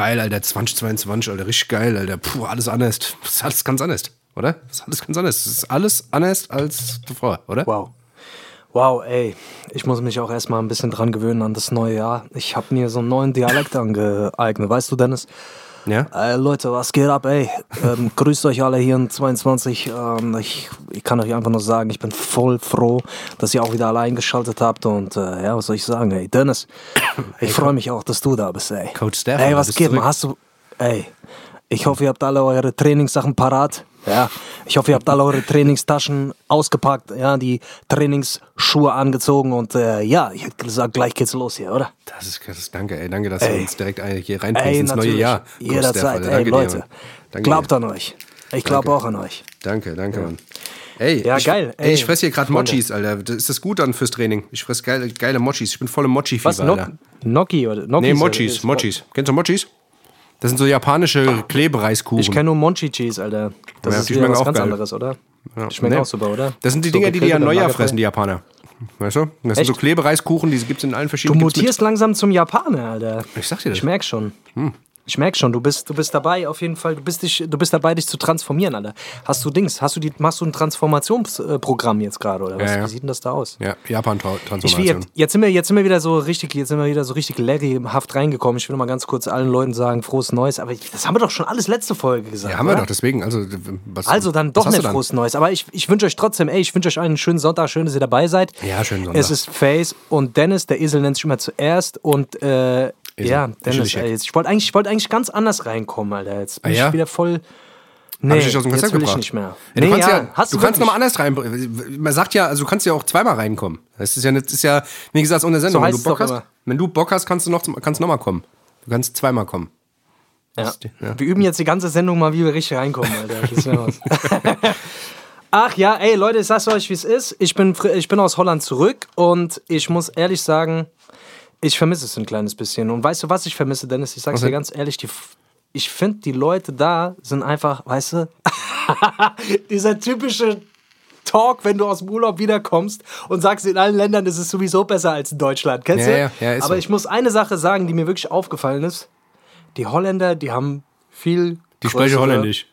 Geil, Alter. 2022, Alter. Richtig geil, Alter. Puh, alles anders. Das ist alles ganz anders, oder? Das ist alles ganz anders. Das ist alles anders als zuvor, oder? Wow. Wow, ey, ich muss mich auch erstmal ein bisschen dran gewöhnen an das neue Jahr. Ich habe mir so einen neuen Dialekt angeeignet, weißt du, Dennis? Ja. Äh, Leute, was geht ab, ey? Ähm, grüßt euch alle hier in 22. Ähm, ich, ich kann euch einfach nur sagen, ich bin voll froh, dass ihr auch wieder alle eingeschaltet habt. Und äh, ja, was soll ich sagen, ey? Dennis, ich freue mich auch, dass du da bist, ey. Coach Stefan, Ey, was geht, man? Hast du. Ey, ich hoffe, ihr habt alle eure Trainingssachen parat. Ja, ich hoffe, ihr habt alle eure Trainingstaschen ausgepackt, ja, die Trainingsschuhe angezogen und äh, ja, ich hätte gesagt, gleich geht's los hier, oder? Das ist, ist danke, ey. Danke, dass Ey. du uns direkt hier reinbringst ins neue. Jahr. Jederzeit, ey, dir, Leute. Danke Glaubt dir. an euch. Ich glaube auch an euch. Danke, danke, Mann. Ey, Ja, ich, geil, Ey, ey. ich fresse hier gerade. Mochis, Alter. Ist das gut dann fürs Training? Ich fresse geile, geile Mochis. Ich bin voll im Mochi-Fieber, Alter. Gnocchi oder Gnocchi? Nee, Mochis, Mochis. Kennst du Mochis? Das sind so japanische Klebereiskuchen. Ich kenne nur Monchi Cheese, Alter. Das Ja, ist wieder was auch ganz geil. anderes, oder? Ja. Die schmecken Nee. auch super, oder? Das sind die So Dinger, die die Neujahr lagerfrei. fressen, die Japaner. Weißt du? Das sind so Echt? Klebereiskuchen, die gibt es in allen Du verschiedenen mit- mutierst langsam zum Japaner, Alter. Ich sag dir das. Hm. Ich merk schon. Ich merk schon, du bist, du bist dabei auf jeden Fall, du bist, dich, du bist dabei, dich zu transformieren, Alter. Hast du Dings, hast du die, machst du ein Transformationsprogramm jetzt gerade, oder was? Ja, ja. Wie sieht denn das da aus? Ja, Japan-Transformation. jetzt, jetzt, sind wir, jetzt sind wir wieder so richtig, jetzt sind wir wieder so richtig Larryhaft reingekommen. Ich will mal ganz kurz allen Leuten sagen, frohes Neues. Aber das haben wir doch schon alles letzte Folge gesagt. Ja, haben wir oder? doch, deswegen. Also, was, Also dann doch nicht frohes Neues. Aber ich, ich wünsche euch trotzdem, ey, ich wünsche euch einen schönen Sonntag, schön, dass ihr dabei seid. Ja, schönen Sonntag. Es ist Face und Dennis, der Esel nennt sich immer zuerst. Und äh, ja, Dennis, ey, jetzt- ich wollte eigentlich, ich wollte eigentlich ganz anders reinkommen, Alter. Jetzt bin Ah, ja? ich wieder voll. Nee, Hab ich dich aus dem jetzt will ich nicht mehr. Ja, du nee, kannst ja, hast du du kannst nochmal anders rein. Man sagt ja, also du kannst ja auch zweimal reinkommen. Das ist ja, das ist ja wie gesagt, ohne Sendung. So wenn, du Bock hast, immer. wenn du Bock hast, kannst du noch, kannst noch mal kommen. Du kannst zweimal kommen. Ja. Ja. Wir üben jetzt die ganze Sendung mal, wie wir richtig reinkommen, Alter. Ach ja, ey Leute, ich sag's euch, wie es ist. Ich bin, ich bin aus Holland zurück und ich muss ehrlich sagen, ich vermisse es ein kleines bisschen. Und weißt du, was ich vermisse, Dennis? Ich sag's Was dir ganz ehrlich, die, ich finde, die Leute da sind einfach, weißt du, dieser typische Talk, wenn du aus dem Urlaub wiederkommst und sagst, in allen Ländern ist es sowieso besser als in Deutschland. Kennst Ja, du? ja, ja, ist Aber so. ich muss eine Sache sagen, die mir wirklich aufgefallen ist. Die Holländer, die haben viel. Die sprechen Holländisch.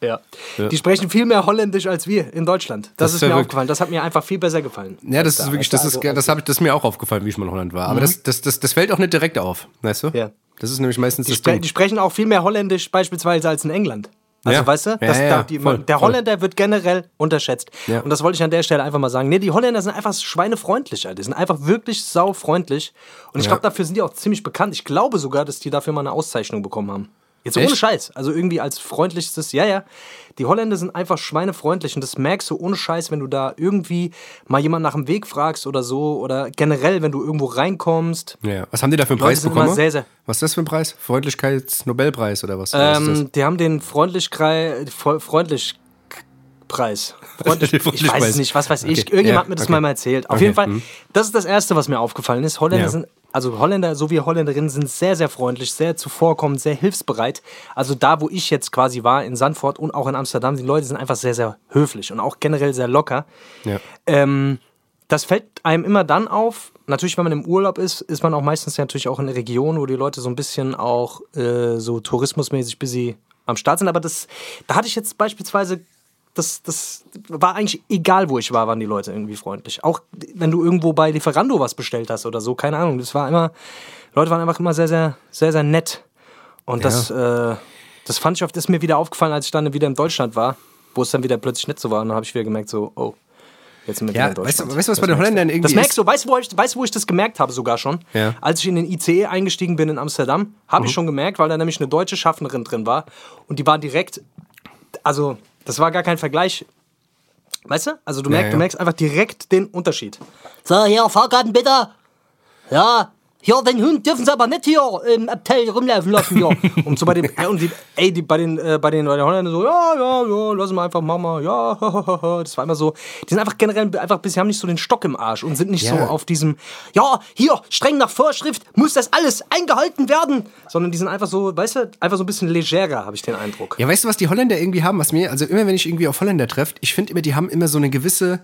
Ja. Die sprechen viel mehr Holländisch als wir in Deutschland. Das, Das ist mir aufgefallen. Das hat mir einfach viel besser gefallen. Ja, das als ist da. wirklich, das ist, das habe ich, das ist mir auch aufgefallen, wie ich mal in Holland war. Aber das, das, das, das fällt auch nicht direkt auf, weißt du? Ja. Das ist nämlich meistens die, das spre Ding. die sprechen auch viel mehr Holländisch beispielsweise als in England. Also Ja. weißt du, Ja, das, ja, da, ja, die, voll, der voll. Holländer wird generell unterschätzt. Ja. Und das wollte ich an der Stelle einfach mal sagen. Nee, die Holländer sind einfach schweinefreundlich, Alter. Die sind einfach wirklich saufreundlich. Und ich Ja. glaube, dafür sind die auch ziemlich bekannt. Ich glaube sogar, dass die dafür mal eine Auszeichnung bekommen haben. Jetzt Echt? ohne Scheiß. Also irgendwie als freundlichstes, ja, ja. Die Holländer sind einfach schweinefreundlich und das merkst du ohne Scheiß, wenn du da irgendwie mal jemanden nach dem Weg fragst oder so oder generell, wenn du irgendwo reinkommst. Ja. Was haben die da für einen Leute Preis bekommen? sehr, sehr- Was ist das für ein Preis? Freundlichkeits-Nobelpreis oder was? was? Ähm, die haben den Freundlichkeit, Freundlich Preis. Freundlich, ich weiß es nicht, was weiß ich. Okay, Irgendjemand ja, hat mir das okay. mal mal erzählt. Auf Okay, jeden Fall, mhm. das ist das Erste, was mir aufgefallen ist. Holländer Ja. sind, also Holländer sowie Holländerinnen sind sehr, sehr freundlich, sehr zuvorkommend, sehr hilfsbereit. Also da, wo ich jetzt quasi war, in Sandford und auch in Amsterdam, die Leute sind einfach sehr, sehr höflich und auch generell sehr locker. Ja. Ähm, das fällt einem immer dann auf. Natürlich, wenn man im Urlaub ist, ist man auch meistens ja natürlich auch in der Region, wo die Leute so ein bisschen auch äh, so tourismusmäßig busy am Start sind. Aber das, da hatte ich jetzt beispielsweise, das, das war eigentlich egal, wo ich war, waren die Leute irgendwie freundlich. Auch wenn du irgendwo bei Lieferando was bestellt hast oder so, keine Ahnung. Das war immer, Leute waren einfach immer sehr, sehr, sehr, sehr nett. Und das, äh, das fand ich oft, ist mir wieder aufgefallen, als ich dann wieder in Deutschland war, wo es dann wieder plötzlich nicht so war. Und dann habe ich wieder gemerkt, so, oh, jetzt sind wir wieder Ja, in weißt Deutschland. du, weißt du, was bei den. Holländern irgendwie Das merkst du, weißt du, wo ich, weißt, wo ich das gemerkt habe sogar schon? Ja. Als ich in den ICE eingestiegen bin in Amsterdam, habe Mhm. ich schon gemerkt, weil da nämlich eine deutsche Schaffnerin drin war und die war direkt, also das war gar kein Vergleich. Weißt du? Also du, merkst, ja. du merkst einfach direkt den Unterschied. So, hier, Fahrkarten bitte. Ja, hier, den Hund dürfen sie aber nicht hier im Abteil rumlaufen lassen hier. Und so bei den, ja, und die, ey, die, bei den, äh, bei den, bei den Holländern so, ja, ja, ja, lass mal einfach, mach mal, ja, das war immer so, die sind einfach generell einfach, bis sie haben nicht so den Stock im Arsch und sind nicht so Ja. auf diesem, ja, hier, streng nach Vorschrift, muss das alles eingehalten werden, sondern die sind einfach so, weißt du, einfach so ein bisschen legerer, habe ich den Eindruck. Ja, weißt du, was die Holländer irgendwie haben, was mir, also immer wenn ich irgendwie auf Holländer treffe, ich finde immer, die haben immer so eine gewisse,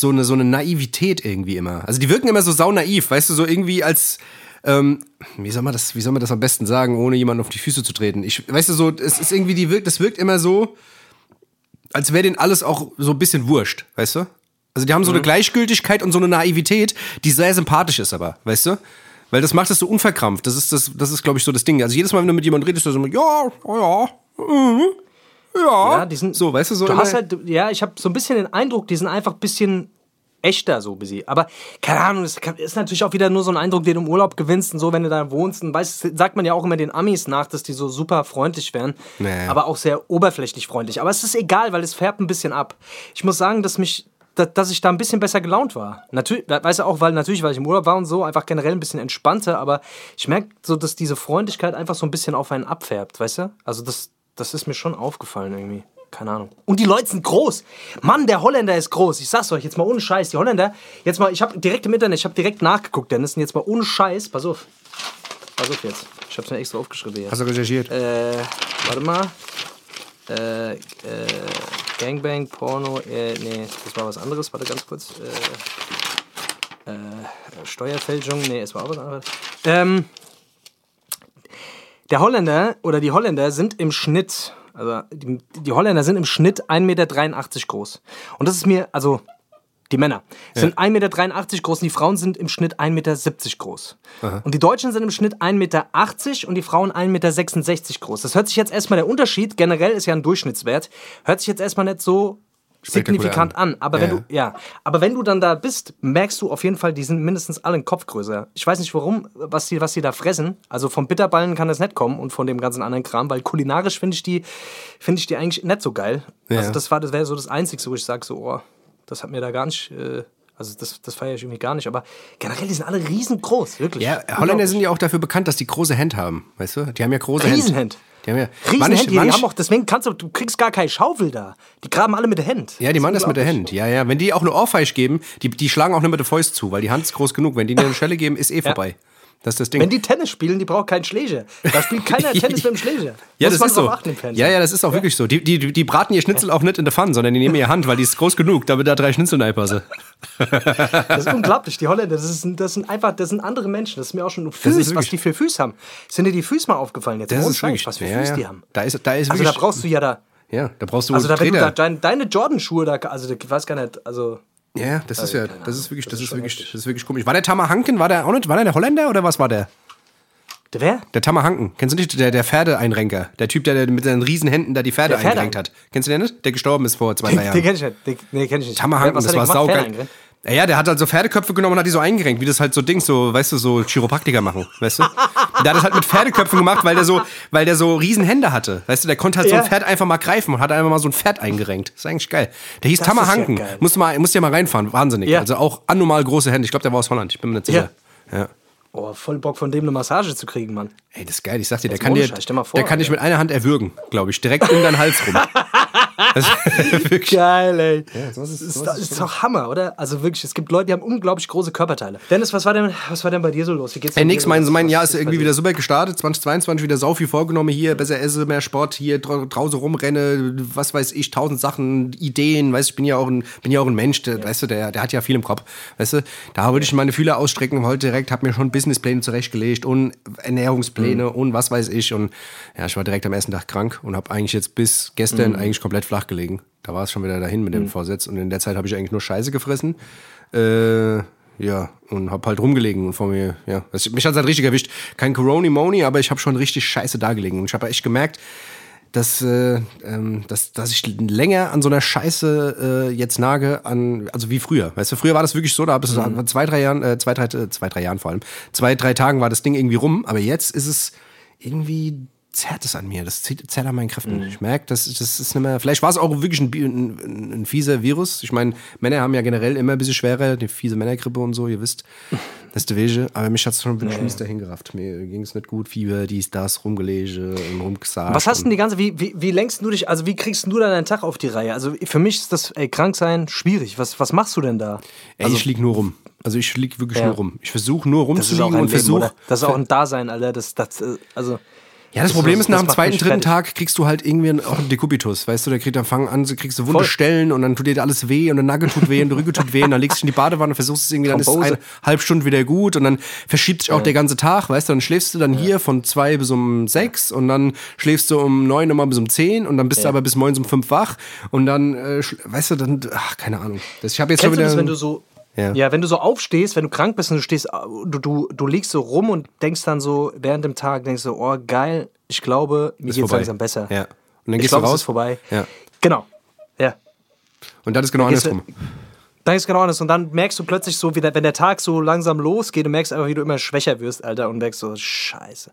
so eine, so eine Naivität irgendwie immer. Also die wirken immer so sau naiv, weißt du, so irgendwie als, ähm, wie soll man das, wie soll man das am besten sagen, ohne jemanden auf die Füße zu treten? Ich, weißt du, so, es ist irgendwie, die wirkt, das wirkt immer so, als wäre denen alles auch so ein bisschen wurscht, weißt du? Also die haben so eine Gleichgültigkeit und so eine Naivität, die sehr sympathisch ist aber, weißt du? Weil das macht es so unverkrampft. Das ist, das, das ist glaube ich, so das Ding. Also jedes Mal, wenn du mit jemandem redest, ist so, ja, ja, mhm, ja. Ja, die sind, so, weißt du, so Du hast halt, ja, ich habe so ein bisschen den Eindruck, die sind einfach ein bisschen echter so bis sie. Aber keine Ahnung, das ist natürlich auch wieder nur so ein Eindruck, den du im Urlaub gewinnst und so, wenn du da wohnst. Und weißt, sagt man ja auch immer den Amis nach, dass die so super freundlich wären, Nee. aber auch sehr oberflächlich freundlich. Aber es ist egal, weil es färbt ein bisschen ab. Ich muss sagen, dass mich dass ich da ein bisschen besser gelaunt war. Natürlich, weißt du auch, weil natürlich, weil ich im Urlaub war und so, einfach generell ein bisschen entspannter, aber ich merke so, dass diese Freundlichkeit einfach so ein bisschen auf einen abfärbt, weißt du? Also das, das ist mir schon aufgefallen irgendwie. Keine Ahnung. Und die Leute sind groß. Mann, der Holländer ist groß. Ich sag's euch jetzt mal ohne Scheiß. Die Holländer, jetzt mal, ich habe direkt im Internet, ich habe direkt nachgeguckt, Dennis, und jetzt mal ohne Scheiß. Pass auf. Pass auf jetzt. Ich hab's mir extra aufgeschrieben hier. Hast du recherchiert? Äh, warte mal. Äh, äh, Gangbang, Porno, äh, nee, das war was anderes, warte ganz kurz. Äh, äh, Steuerfälschung, nee, es war auch was anderes. Ähm, der Holländer oder die Holländer sind im Schnitt, also die, die Holländer sind im Schnitt 1,83 Meter groß. Und das ist mir, also die Männer sind 1,83 Meter groß und die Frauen sind im Schnitt 1,70 Meter groß. Und die Deutschen sind im Schnitt 1,80 Meter und die Frauen 1,66 Meter groß. Das hört sich jetzt erstmal der Unterschied, generell ist ja ein Durchschnittswert, hört sich jetzt erstmal nicht so signifikant an. an. Aber wenn ja. du, ja, aber wenn du dann da bist, merkst du auf jeden Fall, die sind mindestens alle einen Kopf größer. Ich weiß nicht warum, was die, was die da fressen. Also vom Bitterballen kann das nicht kommen und von dem ganzen anderen Kram, weil kulinarisch finde ich die, finde ich die eigentlich nicht so geil. Ja. Also das war, das wäre so das Einzige, wo ich sage so, oh, das hat mir da gar nicht, äh, also das, das feiere ich irgendwie gar nicht. Aber generell, die sind alle riesengroß, wirklich. Ja, Holländer sind ja auch dafür bekannt, dass die große Hände haben, weißt du? Die haben ja große Hände. Riesenhand. Die haben ja, Riesenhand, manch- die, haben auch, deswegen kannst du, du kriegst gar keine Schaufel da. Die graben alle mit der Hand. Ja, die machen das mit der. Hand. Ja, ja. Wenn die auch eine Ohrfeige geben, die, die schlagen auch nicht mit der Fäust zu, weil die Hand ist groß genug. Wenn die dir eine Schelle geben, ist eh vorbei. Das ist das Ding. Wenn die Tennis spielen, die braucht keinen Schläger. Da spielt keiner Tennis mit dem Schläger. ja, Muss das ist so. achten. Ja, ja, das ist auch wirklich so. Die, die, die braten ihr Schnitzel auch nicht in der Pfanne, sondern die nehmen ihre Hand, weil die ist groß genug, damit da drei Schnitzel reinpassen. Das ist unglaublich. Die Holländer, das, ist, das sind einfach, das sind andere Menschen. Das ist mir auch schon Füße, was die für Füße haben. Sind dir die Füße mal aufgefallen jetzt? Das Ohne ist wirklich, was für ja, Füße ja. die haben. Da ist, da ist Also da brauchst du ja da. ja, da brauchst du Also da, wenn du da dein, deine Jordan-Schuhe da, also ich weiß gar nicht, also Ja, das ist ja, keine das ist wirklich, Das ist wirklich, das ist wirklich komisch. War der Tamahanken, war der auch nicht, war der der Holländer oder was war der? der wer? Der Tamahanken. Kennst du nicht? Der, der Pferdeeinrenker. Der Typ, der, der mit seinen riesen Händen da die Pferde Der Pferde- eingerenkt hat. Kennst du den nicht? Der gestorben ist vor zwei, drei Jahren. den kenn ich nicht. Den, nee, kenn ich nicht. Tamahanken, Was das war saugeil. Ja, ja, der hat halt so Pferdeköpfe genommen und hat die so eingerenkt, wie das halt so Dings, so, weißt du, so Chiropraktiker machen, weißt du? der hat das halt mit Pferdeköpfen gemacht, weil der so, weil der so riesen Hände hatte. Weißt du, der konnte halt so Ja. ein Pferd einfach mal greifen und hat einfach mal so ein Pferd eingerenkt. Das ist eigentlich geil. Der hieß Das Tamahanken. ja geil. musst du mal, musst du ja mal reinfahren. Wahnsinnig. Ja. Also auch anormal große Hände. Ich glaube, der war aus Holland. Ich bin mir nicht sicher. Ja. Oh, voll Bock von dem eine Massage zu kriegen, Mann. Ey, das ist geil. Ich sag dir, der kann dir, vor, der kann dich Alter. mit einer Hand erwürgen, glaube ich. Direkt um deinen Hals rum. Das ist wirklich Geil, ey. sowas ist- ist, sowas ist, ist doch Hammer, oder? Also wirklich, es gibt Leute, die haben unglaublich große Körperteile. Dennis, was war denn, was war denn bei dir so los? Wie geht's Ey, nix, mein, mein Jahr ist irgendwie wieder super gestartet. 2022 wieder sau viel vorgenommen hier. Besser esse, mehr Sport hier, dra draußen rumrenne, was weiß ich, tausend Sachen, Ideen. Weißt du, ich bin ja auch ein, bin ja auch ein Mensch, der, weißt du, der, der hat ja viel im Kopf. Weißt du, da würde ich meine Fühler ausstrecken heute direkt, habe mir schon Businesspläne zurechtgelegt und Ernährungspläne Mhm. und was weiß ich. Und ja, ich war direkt am ersten Tag krank und habe eigentlich jetzt bis gestern Mhm. eigentlich komplett flach gelegen. Da war es schon wieder dahin mit dem Vorsatz. Und in der Zeit habe ich eigentlich nur Scheiße gefressen. Äh, ja, und hab halt rumgelegen und vor mir, ja. Das, mich hat's halt richtig erwischt. Kein Corona-Moni, aber ich habe schon richtig scheiße dagelegen. Und ich habe echt gemerkt, dass, äh, ähm, dass, dass ich länger an so einer Scheiße äh, jetzt nage, an, also wie früher. Weißt du, früher war das wirklich so, da habe ich es zwei, drei Jahren, äh, zwei, drei, äh, zwei, drei Jahren vor allem, zwei, drei Tagen war das Ding irgendwie rum, aber jetzt ist es irgendwie zerrt es an mir, das zerrt zerrt an meinen Kräften. Ich merke, das, das ist nicht mehr, vielleicht war es auch wirklich ein, ein, ein, ein fieser Virus. Ich meine, Männer haben ja generell immer ein bisschen schwerer, die fiese Männergrippe und so, ihr wisst, das ist der Wege. Aber mich hat es schon wirklich mies dahin gerafft. Mir ging es nicht gut, Fieber, dies, das, rumgelege und rumgesagt. Was hast denn die ganze, wie, wie, wie lenkst du dich, also wie kriegst du da deinen Tag auf die Reihe? Also für mich ist das, ey, krank sein, schwierig. Was, was machst du denn da? Ey, ich lieg nur rum. Also ich lieg wirklich Ja. nur rum. Ich versuche nur rumzuliegen und versuche. Das ist auch ein Dasein, Alter. Das, das, äh, also, Ja, das, Das Problem ist- ist, nach dem zweiten, dritten. Tag kriegst du halt irgendwie auch einen Dekubitus, weißt du, der kriegt dann fangen an, sie kriegst du wunde Voll. Stellen und dann tut dir alles weh und der Nagel tut weh und der Rücken tut weh und dann legst du in die Badewanne und versuchst es irgendwie, dann ist es Thrombose. eine halbe Stunde wieder gut und dann verschiebt sich auch der ganze Tag, weißt du, dann schläfst du dann hier von zwei bis um sechs und dann schläfst du um neun nochmal bis um zehn und dann bist du aber bis morgens um fünf wach und dann, äh, weißt du, dann, ach, keine Ahnung. Das, ich habe jetzt schon Kennst du wieder... das, wenn du so. Ja. Ja. wenn du so aufstehst, wenn du krank bist und du stehst, du, du, du liegst so rum und denkst dann so während dem Tag, denkst du, oh geil, ich glaube, mir Ist geht's vorbei. langsam besser. Ja. Und dann ich gehst glaube, du es raus. ist vorbei. Ja. Genau. Ja. Und dann ist genau Dann gehst du- andersrum. Dann ist genau anders. Und dann merkst du plötzlich so, wie der, wenn der Tag so langsam losgeht, du merkst einfach, wie du immer schwächer wirst, Alter, und merkst so, scheiße.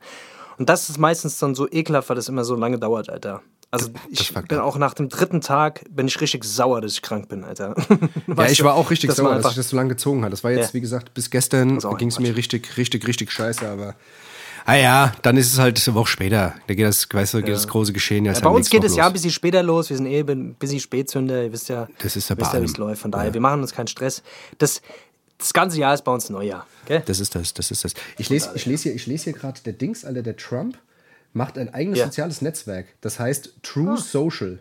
Und das ist meistens dann so ekelhaft, weil das immer so lange dauert, Alter. Also ich bin auch nach dem dritten Tag, bin ich richtig sauer, dass ich krank bin, Alter. Ja, ich war auch richtig man sauer, dass ich das so lange gezogen hat. Das war jetzt, Ja. wie gesagt, bis gestern ging es mir richtig, richtig, richtig scheiße, aber. Ah ja, dann ist es halt eine Woche später. Da geht das, weißt du, geht das große Geschehen ja, Ja, bei uns geht es ja ein bisschen später los. Wir sind eh ein bisschen Spätzünder. Ihr wisst ja, Das ist ja wisst ja wie es läuft. Von daher, wir machen uns keinen Stress. Das, das ganze Jahr ist bei uns Neujahr. Gell? Das ist das, das ist das. Ich lese, ich lese hier, ich lese hier gerade, der Dings, Alter, der Trump macht ein eigenes Ja. soziales Netzwerk. Das heißt True Social.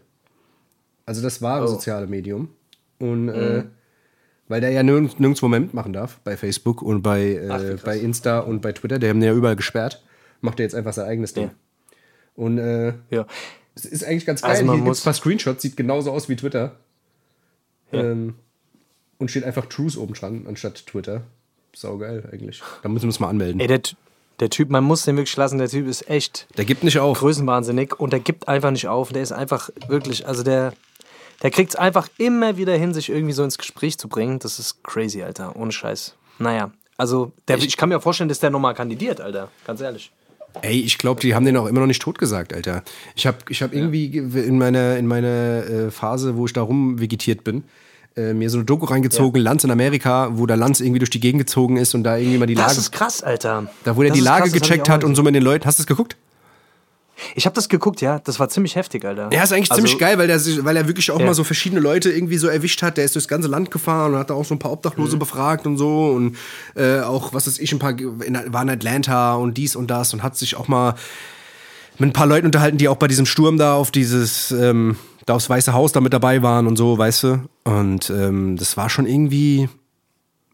Also das wahre Oh. soziale Medium. Und Mhm. äh, weil der ja nirgends, nirgendwo mehr mitmachen darf, bei Facebook und bei, äh, Ach, bei Insta und bei Twitter, der haben den ja überall gesperrt, macht er jetzt einfach sein eigenes Ding. Ja. Und äh, Ja. es ist eigentlich ganz geil. Also man Hier gibt es ein paar Screenshots, sieht genauso aus wie Twitter. Ähm, und steht einfach Truth oben dran, anstatt Twitter. Saugeil eigentlich. Da müssen wir uns mal anmelden. Ey, der, der Typ, man muss den wirklich lassen. Der Typ ist echt Der gibt nicht auf. größenwahnsinnig und der gibt einfach nicht auf. Der ist einfach wirklich, also der, der kriegt es einfach immer wieder hin, sich irgendwie so ins Gespräch zu bringen. Das ist crazy, Alter. Ohne Scheiß. Naja, also der, ich, kann mir vorstellen, dass der nochmal kandidiert, Alter. Ganz ehrlich. Ey, ich glaube, die haben den auch immer noch nicht tot gesagt, Alter. Ich habe ich hab irgendwie in meiner, in meiner äh, Phase, wo ich da rumvegetiert bin, äh, mir so eine Doku reingezogen, Lanz in Amerika, wo der Lanz irgendwie durch die Gegend gezogen ist und da irgendwie mal die Das Lage, ist krass, Alter. da wo er Das die Lage krass, das gecheckt hat und so mit den Leuten. Hast du das geguckt? Ich habe das geguckt, ja. Das war ziemlich heftig, Alter. Ja, ist eigentlich Also, ziemlich geil, weil, der, weil er wirklich auch Ja. mal so verschiedene Leute irgendwie so erwischt hat. Der ist durchs ganze Land gefahren und hat da auch so ein paar Mhm. Obdachlose befragt und so. Und äh, auch, was weiß ich, ein paar in, war in Atlanta und dies und das und hat sich auch mal mit ein paar Leuten unterhalten, die auch bei diesem Sturm da auf dieses, ähm, da aufs Weiße Haus da mit dabei waren und so, weißt du. Und ähm, das war schon irgendwie.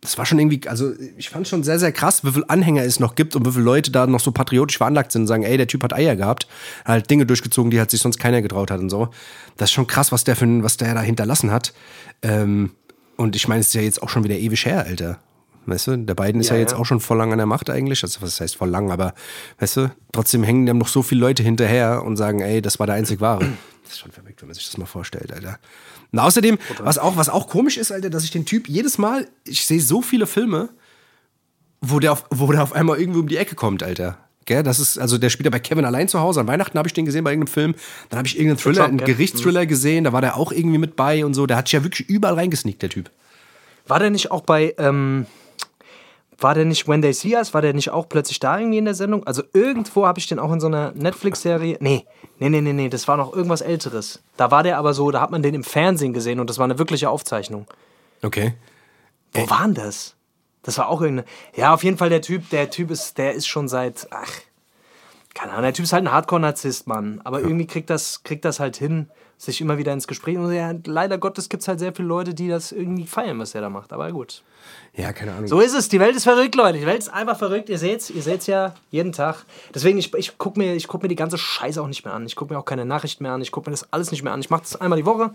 Das war schon irgendwie, also ich fand schon sehr, sehr krass, wie viele Anhänger es noch gibt und wie viele Leute da noch so patriotisch veranlagt sind und sagen, ey, der Typ hat Eier gehabt, halt Dinge durchgezogen, die halt sich sonst keiner getraut hat und so. Das ist schon krass, was der für was der da hinterlassen hat. Ähm, und ich meine, es ist ja jetzt auch schon wieder ewig her, Alter. Weißt du, der Biden ist ja, Ja, jetzt ja. auch schon voll lang an der Macht eigentlich. Also, was heißt voll lang, aber weißt du, trotzdem hängen dem noch so viele Leute hinterher und sagen, ey, das war der einzig wahre. Das ist schon verrückt, wenn man sich das mal vorstellt, Alter. Und außerdem, was auch, was auch komisch ist, Alter, dass ich den Typ jedes Mal, ich sehe so viele Filme, wo der, auf, wo der auf einmal irgendwie um die Ecke kommt, Alter. Gell, das ist, also der spielt ja bei Kevin allein zu Hause. An Weihnachten habe ich den gesehen bei irgendeinem Film. Dann habe ich irgendeinen Thriller, einen? Gerichtsthriller gesehen. Da war der auch irgendwie mit bei und so. Der hat sich ja wirklich überall reingesneakt, der Typ. War der nicht auch bei, ähm, war der nicht When They See Us? War der nicht auch plötzlich da irgendwie in der Sendung? Also irgendwo habe ich den auch in so einer Netflix-Serie. Nee, nee, nee, nee, nee, das war noch irgendwas Älteres. Da war der aber so, da hat man den im Fernsehen gesehen und das war eine wirkliche Aufzeichnung. Okay. Wo war denn das? Das war auch irgendeine. Ja, auf jeden Fall der Typ, der Typ ist, der ist schon seit. Ach, keine Ahnung, der Typ ist halt ein Hardcore-Narzisst, Mann. Aber irgendwie kriegt das, kriegt das halt hin, sich immer wieder ins Gespräch. Und ja, leider Gottes gibt es halt sehr viele Leute, die das irgendwie feiern, was der da macht. Aber gut. Ja, keine Ahnung. So ist es. Die Welt ist verrückt, Leute. Die Welt ist einfach verrückt. Ihr seht's, ihr seht's ja jeden Tag. Deswegen, ich, ich gucke mir, ich guck mir die ganze Scheiße auch nicht mehr an. Ich gucke mir auch keine Nachrichten mehr an. Ich gucke mir das alles nicht mehr an. Ich mache das einmal die Woche.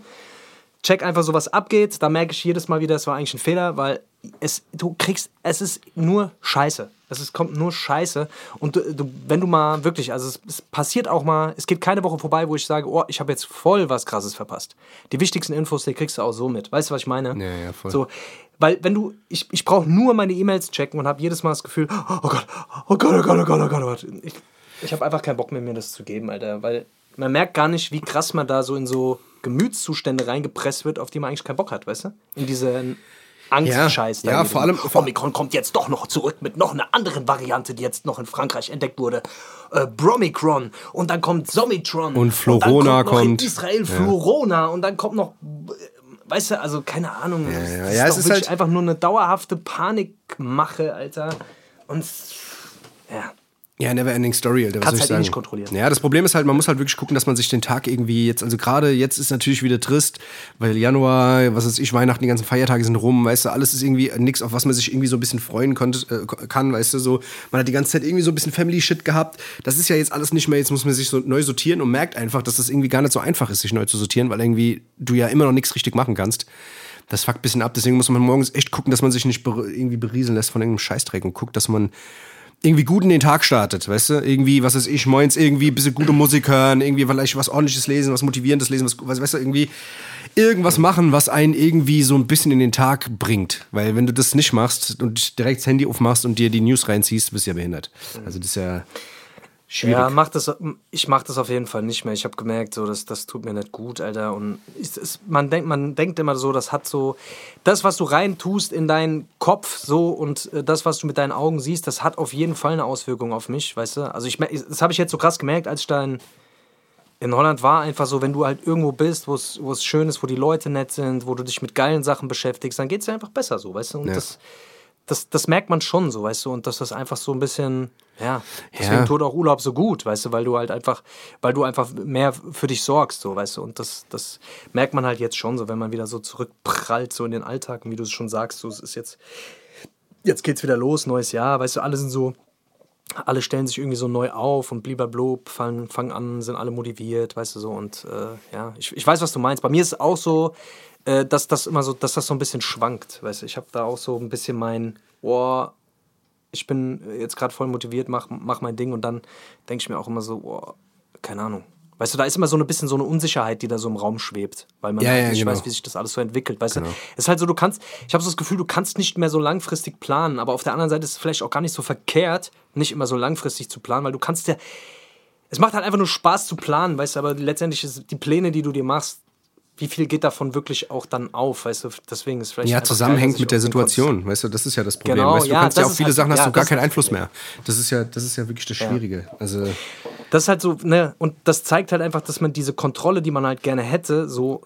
Check einfach so, was abgeht. Da merke ich jedes Mal wieder, es war eigentlich ein Fehler, weil es, du kriegst, es ist nur Scheiße. Es ist, kommt nur Scheiße. Und du, du, wenn du mal wirklich, also es, es passiert auch mal, es geht keine Woche vorbei, wo ich sage, oh, ich habe jetzt voll was Krasses verpasst. Die wichtigsten Infos, die kriegst du auch so mit. Weißt du, was ich meine? Ja, ja, voll. So, weil wenn du, ich, ich brauche nur meine E-Mails checken und habe jedes Mal das Gefühl, oh Gott, oh Gott, oh Gott, oh Gott, oh Gott, oh Gott. Ich, ich habe einfach keinen Bock mehr, mir das zu geben, Alter. Weil man merkt gar nicht, wie krass man da so in so Gemütszustände reingepresst wird, auf die man eigentlich keinen Bock hat, weißt du? In diese Angstscheiß. Ja, ja, vor allem- vor- Omikron kommt jetzt doch noch zurück mit noch einer anderen Variante, die jetzt noch in Frankreich entdeckt wurde. Äh, Bromicron. Und dann kommt Somitron. Und Florona dann kommt. Noch kommt. in Israel Florona. Und dann kommt noch weißt du, also keine Ahnung. ja. Das Ja, ist es doch ist halt- einfach nur eine dauerhafte Panikmache, Alter. Und ja, Ja, never ending story, Alter. Was Kannst soll ich halt eh sagen? nicht kontrollieren. Ja, das Problem ist halt, man muss halt wirklich gucken, dass man sich den Tag irgendwie jetzt, also gerade jetzt ist natürlich wieder trist, weil Januar, was weiß ich, Weihnachten, die ganzen Feiertage sind rum, weißt du, alles ist irgendwie nichts, auf was man sich irgendwie so ein bisschen freuen konnte, äh, kann, weißt du, so. Man hat die ganze Zeit irgendwie so ein bisschen Family-Shit gehabt. Das ist ja jetzt alles nicht mehr, jetzt muss man sich so neu sortieren und merkt einfach, dass das irgendwie gar nicht so einfach ist, sich neu zu sortieren, weil irgendwie du ja immer noch nichts richtig machen kannst. Das fuckt ein bisschen ab, deswegen muss man morgens echt gucken, dass man sich nicht irgendwie berieseln lässt von irgendeinem Scheißdreck und guckt, dass man irgendwie gut in den Tag startet, weißt du? Irgendwie, was weiß ich, moins irgendwie ein bisschen gute Musik hören, irgendwie vielleicht was ordentliches lesen, was motivierendes lesen, was, was weißt du, irgendwie irgendwas machen, was einen irgendwie so ein bisschen in den Tag bringt. Weil wenn du das nicht machst und direkt das Handy aufmachst und dir die News reinziehst, bist du ja behindert. Also das ist ja schwierig. Ja, mach das, ich mach das auf jeden Fall nicht mehr. Ich habe gemerkt, so, das, das tut mir nicht gut, Alter. Und es, es, man, denkt, man denkt immer so, das hat so, das, was du rein tust in deinen Kopf so und äh, das, was du mit deinen Augen siehst, das hat auf jeden Fall eine Auswirkung auf mich, weißt du? Also ich, das habe ich jetzt so krass gemerkt, als ich da in, in Holland war, einfach so, wenn du halt irgendwo bist, wo es wo es schön ist, wo die Leute nett sind, wo du dich mit geilen Sachen beschäftigst, dann geht es dir einfach besser so, weißt du? Und Ja. das, das, das merkt man schon so, weißt du? Und dass das einfach so ein bisschen, ja, deswegen Ja. tut auch Urlaub so gut, weißt du, weil du halt einfach, weil du einfach mehr für dich sorgst, so, weißt du? Und das, das merkt man halt jetzt schon so, wenn man wieder so zurückprallt, so in den Alltag, und wie du es schon sagst, so, es ist jetzt, jetzt geht's wieder los, neues Jahr, weißt du, alle sind so, alle stellen sich irgendwie so neu auf und bliblablub, fangen, fangen an, sind alle motiviert, weißt du so. Und äh, ja, ich, ich weiß, was du meinst. Bei mir ist es auch so, äh, dass das immer so, dass das so ein bisschen schwankt, weißt du. Ich habe da auch so ein bisschen mein, oh, ich bin jetzt gerade voll motiviert, mach, mach mein Ding und dann denke ich mir auch immer so, oh, keine Ahnung. Weißt du, da ist immer so ein bisschen so eine Unsicherheit, die da so im Raum schwebt, weil man Ja, halt ja, nicht genau. weiß, wie sich das alles so entwickelt. Weißt du, es ist halt so, du kannst, ich habe so das Gefühl, du kannst nicht mehr so langfristig planen, aber auf der anderen Seite ist es vielleicht auch gar nicht so verkehrt, nicht immer so langfristig zu planen, weil du kannst ja, es macht halt einfach nur Spaß zu planen, weißt du, aber letztendlich ist die Pläne, die du dir machst, wie viel geht davon wirklich auch dann auf, weißt du, deswegen ist vielleicht Ja, zusammenhängt geil, mit der Situation, weißt du, das ist ja das Problem. Genau, weißt du, du ja, kannst ja auf viele halt- Sachen hast ja, du gar keinen Einfluss mehr. Das ist ja, das ist ja wirklich das Schwierige. Also Das ist halt so, ne, und das zeigt halt einfach, dass man diese Kontrolle, die man halt gerne hätte, so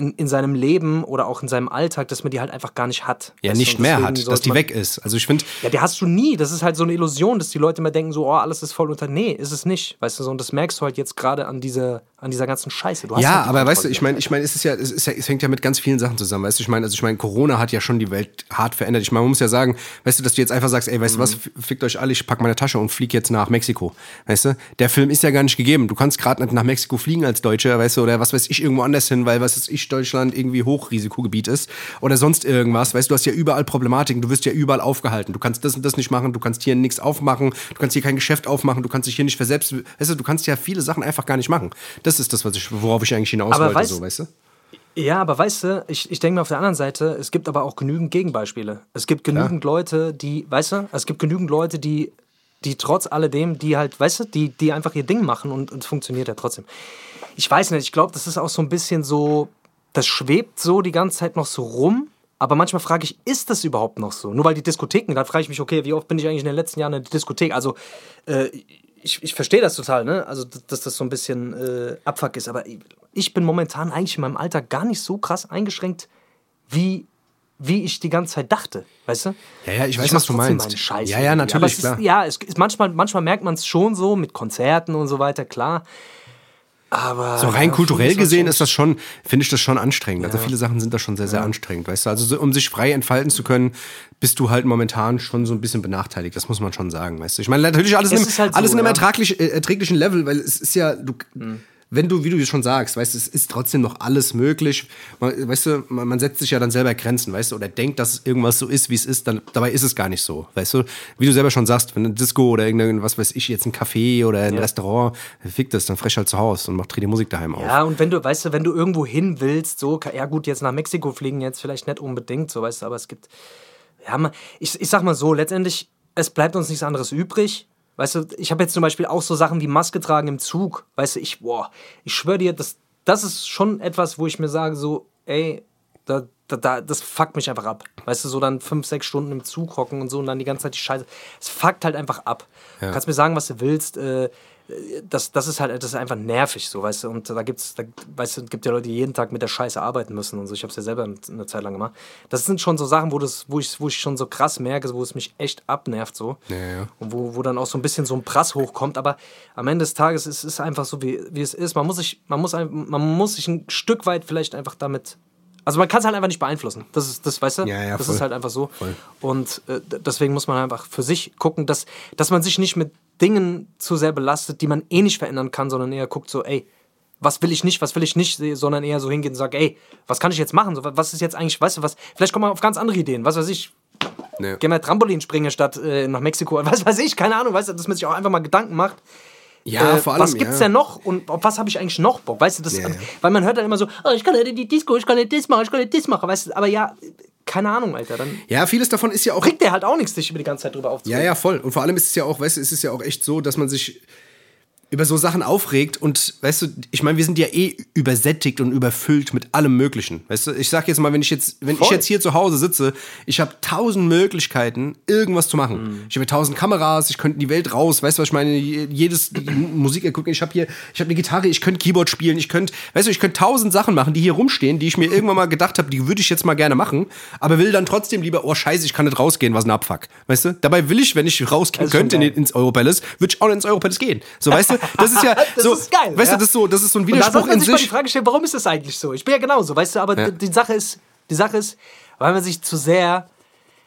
in, in seinem Leben oder auch in seinem Alltag, dass man die halt einfach gar nicht hat. ja nicht mehr hat, dass die weg ist. Also ich finde, Ja, die hast du nie. Das ist halt so eine Illusion, dass die Leute immer denken, so, oh, alles ist voll unter. Nee, ist es nicht. Weißt du, so, und das merkst du halt jetzt gerade an dieser, an dieser ganzen Scheiße. Du hast Ja, halt aber weißt du, ich meine, ich meine, es ist ja, es ist ja, es hängt ja mit ganz vielen Sachen zusammen, weißt du, ich meine, also ich meine, Corona hat ja schon die Welt hart verändert. Ich meine, man muss ja sagen, weißt du, dass du jetzt einfach sagst, ey, weißt du was, Mhm. f- fickt euch alle, ich pack meine Tasche und flieg jetzt nach Mexiko, weißt du? Der Film ist ja gar nicht gegeben. Du kannst gerade nicht nach Mexiko fliegen als Deutscher, weißt du, oder was weiß ich, irgendwo anders hin, weil was weiß ich, Deutschland irgendwie Hochrisikogebiet ist oder sonst irgendwas, weißt du, du hast ja überall Problematiken, du wirst ja überall aufgehalten. Du kannst das und das nicht machen, du kannst hier nichts aufmachen, du kannst hier kein Geschäft aufmachen, du kannst dich hier nicht verselbst, weißt du, du kannst ja viele Sachen einfach gar nicht machen. Das ist das, was ich, worauf ich eigentlich hinaus Aber wollte, weißt- so, weißt du? Ja, aber weißt du, ich, ich denke mir auf der anderen Seite, es gibt aber auch genügend Gegenbeispiele. Es gibt genügend Leute, die, weißt du, es gibt genügend Leute, die, die trotz alledem, die halt, weißt du, die, die einfach ihr Ding machen und es funktioniert ja trotzdem. Ich weiß nicht, ich glaube, das ist auch so ein bisschen so, das schwebt so die ganze Zeit noch so rum. Aber manchmal frage ich, ist das überhaupt noch so? Nur weil die Diskotheken, dann frage ich mich, okay, wie oft bin ich eigentlich in den letzten Jahren in der Diskothek? Also, äh, ich, ich verstehe das total, ne? Also, dass das so ein bisschen äh, Abfuck ist. Aber ich bin momentan eigentlich in meinem Alltag gar nicht so krass eingeschränkt, wie, wie ich die ganze Zeit dachte. Weißt du? Ja, ja, ich weiß, mach was du meinst. meinen Scheiß Ja, ja, natürlich, Aber es ist, klar. Ja, es ist manchmal, manchmal merkt man es schon so mit Konzerten und so weiter, klar. Aber. So rein ja, kulturell 25 gesehen ist das schon, finde ich das schon anstrengend. Also viele Sachen sind da schon sehr, sehr anstrengend, weißt du. Also so, um sich frei entfalten zu können, bist du halt momentan schon so ein bisschen benachteiligt. Das muss man schon sagen, weißt du. Ich meine, natürlich alles, Es in, halt so, alles in einem ja. äh, erträglichen Level, weil es ist ja, du, wenn du, wie du schon sagst, weißt es ist trotzdem noch alles möglich. Man, weißt du, man, man setzt sich ja dann selber Grenzen, weißt du, oder denkt, dass irgendwas so ist, wie es ist, dann, dabei ist es gar nicht so, weißt du. Wie du selber schon sagst, wenn ein Disco oder irgendein, was weiß ich, jetzt ein Café oder ein Restaurant, fick das, dann frisch halt zu Hause und mach dreh die Musik daheim auf. Ja, und wenn du, weißt du, wenn du irgendwo hin willst, so, ja gut, jetzt nach Mexiko fliegen jetzt vielleicht nicht unbedingt, so, weißt du, aber es gibt, ja, man, ich, ich sag mal so, letztendlich, es bleibt uns nichts anderes übrig. Weißt du, ich habe jetzt zum Beispiel auch so Sachen wie Maske tragen im Zug. Weißt du, ich, boah, ich schwöre dir, das, das ist schon etwas, wo ich mir sage, so, ey, da, da, da, das fuckt mich einfach ab. Weißt du, so dann fünf, sechs Stunden im Zug hocken und so und dann die ganze Zeit die Scheiße. Es fuckt halt einfach ab. Du kannst mir sagen, was du willst. Äh, das, das ist halt das ist einfach nervig, so, weißt du. Und da gibt's, da, weißt du, gibt ja Leute, die jeden Tag mit der Scheiße arbeiten müssen und so. Ich habe es ja selber eine Zeit lang gemacht. Das sind schon so Sachen, wo, das, wo, ich, wo ich schon so krass merke, wo es mich echt abnervt, so. Ja, ja. Und wo, wo dann auch so ein bisschen so ein Prass hochkommt. Aber am Ende des Tages ist es einfach so, wie, wie es ist. Man muss, sich, man, muss man muss sich ein Stück weit vielleicht einfach damit also man kann es halt einfach nicht beeinflussen. Das ist, das, weißt du? Ja, ja, das voll. ist halt einfach so. Voll. Und äh, deswegen muss man einfach für sich gucken, dass, dass man sich nicht mit Dingen zu sehr belastet, die man eh nicht verändern kann, sondern eher guckt so, ey, was will ich nicht, was will ich nicht, sondern eher so hingehen und sagt, ey, was kann ich jetzt machen? So, was ist jetzt eigentlich, weißt du, was, vielleicht kommt man auf ganz andere Ideen, was weiß ich, Nee. geh mal Trampolin springen statt äh, nach Mexiko, was weiß ich, keine Ahnung, weißt du, dass man sich auch einfach mal Gedanken macht, Ja, äh, vor allem. was gibt's ja. denn noch und auf was habe ich eigentlich noch Bock? Weißt du, das, Ja, ja. weil man hört dann immer so, oh, ich kann in die Disco, ich kann nicht das machen, ich kann nicht das machen, weißt du, aber ja, keine Ahnung, Alter, dann Ja, vieles davon ist ja auch bringt der halt auch nichts, sich über die ganze Zeit drüber Ja, aufzuregen. ja, voll. Und vor allem ist es ja auch, weißt du, es ist ja auch echt so, dass man sich über so Sachen aufregt und weißt du, ich meine, wir sind ja eh übersättigt und überfüllt mit allem Möglichen. Weißt du, ich sag jetzt mal, wenn ich jetzt, wenn ich Voll. jetzt hier zu Hause sitze, ich habe tausend Möglichkeiten, irgendwas zu machen. Mhm. Ich habe tausend Kameras, ich könnte in die Welt raus, weißt du, was ich meine? Jedes Musik gucken, ich habe hier, ich habe eine Gitarre, ich könnte Keyboard spielen, ich könnte, weißt du, ich könnte tausend Sachen machen, die hier rumstehen, die ich mir irgendwann mal gedacht habe, die würde ich jetzt mal gerne machen, aber will dann trotzdem lieber, oh Scheiße, ich kann nicht rausgehen, was ein Abfuck. Weißt du? Dabei will ich, wenn ich rausgehen könnte in, ins Europalace, würde ich auch ins Europalace gehen. So, weißt du, das ist ja Das so, ist geil, weißt ja. du, das ist so, das ist so ein Widerspruch in sich mal die sich. Frage stellen, warum ist das eigentlich so? Ich bin ja genauso, weißt du, aber Ja. die, Sache ist, die Sache ist, weil man sich zu sehr,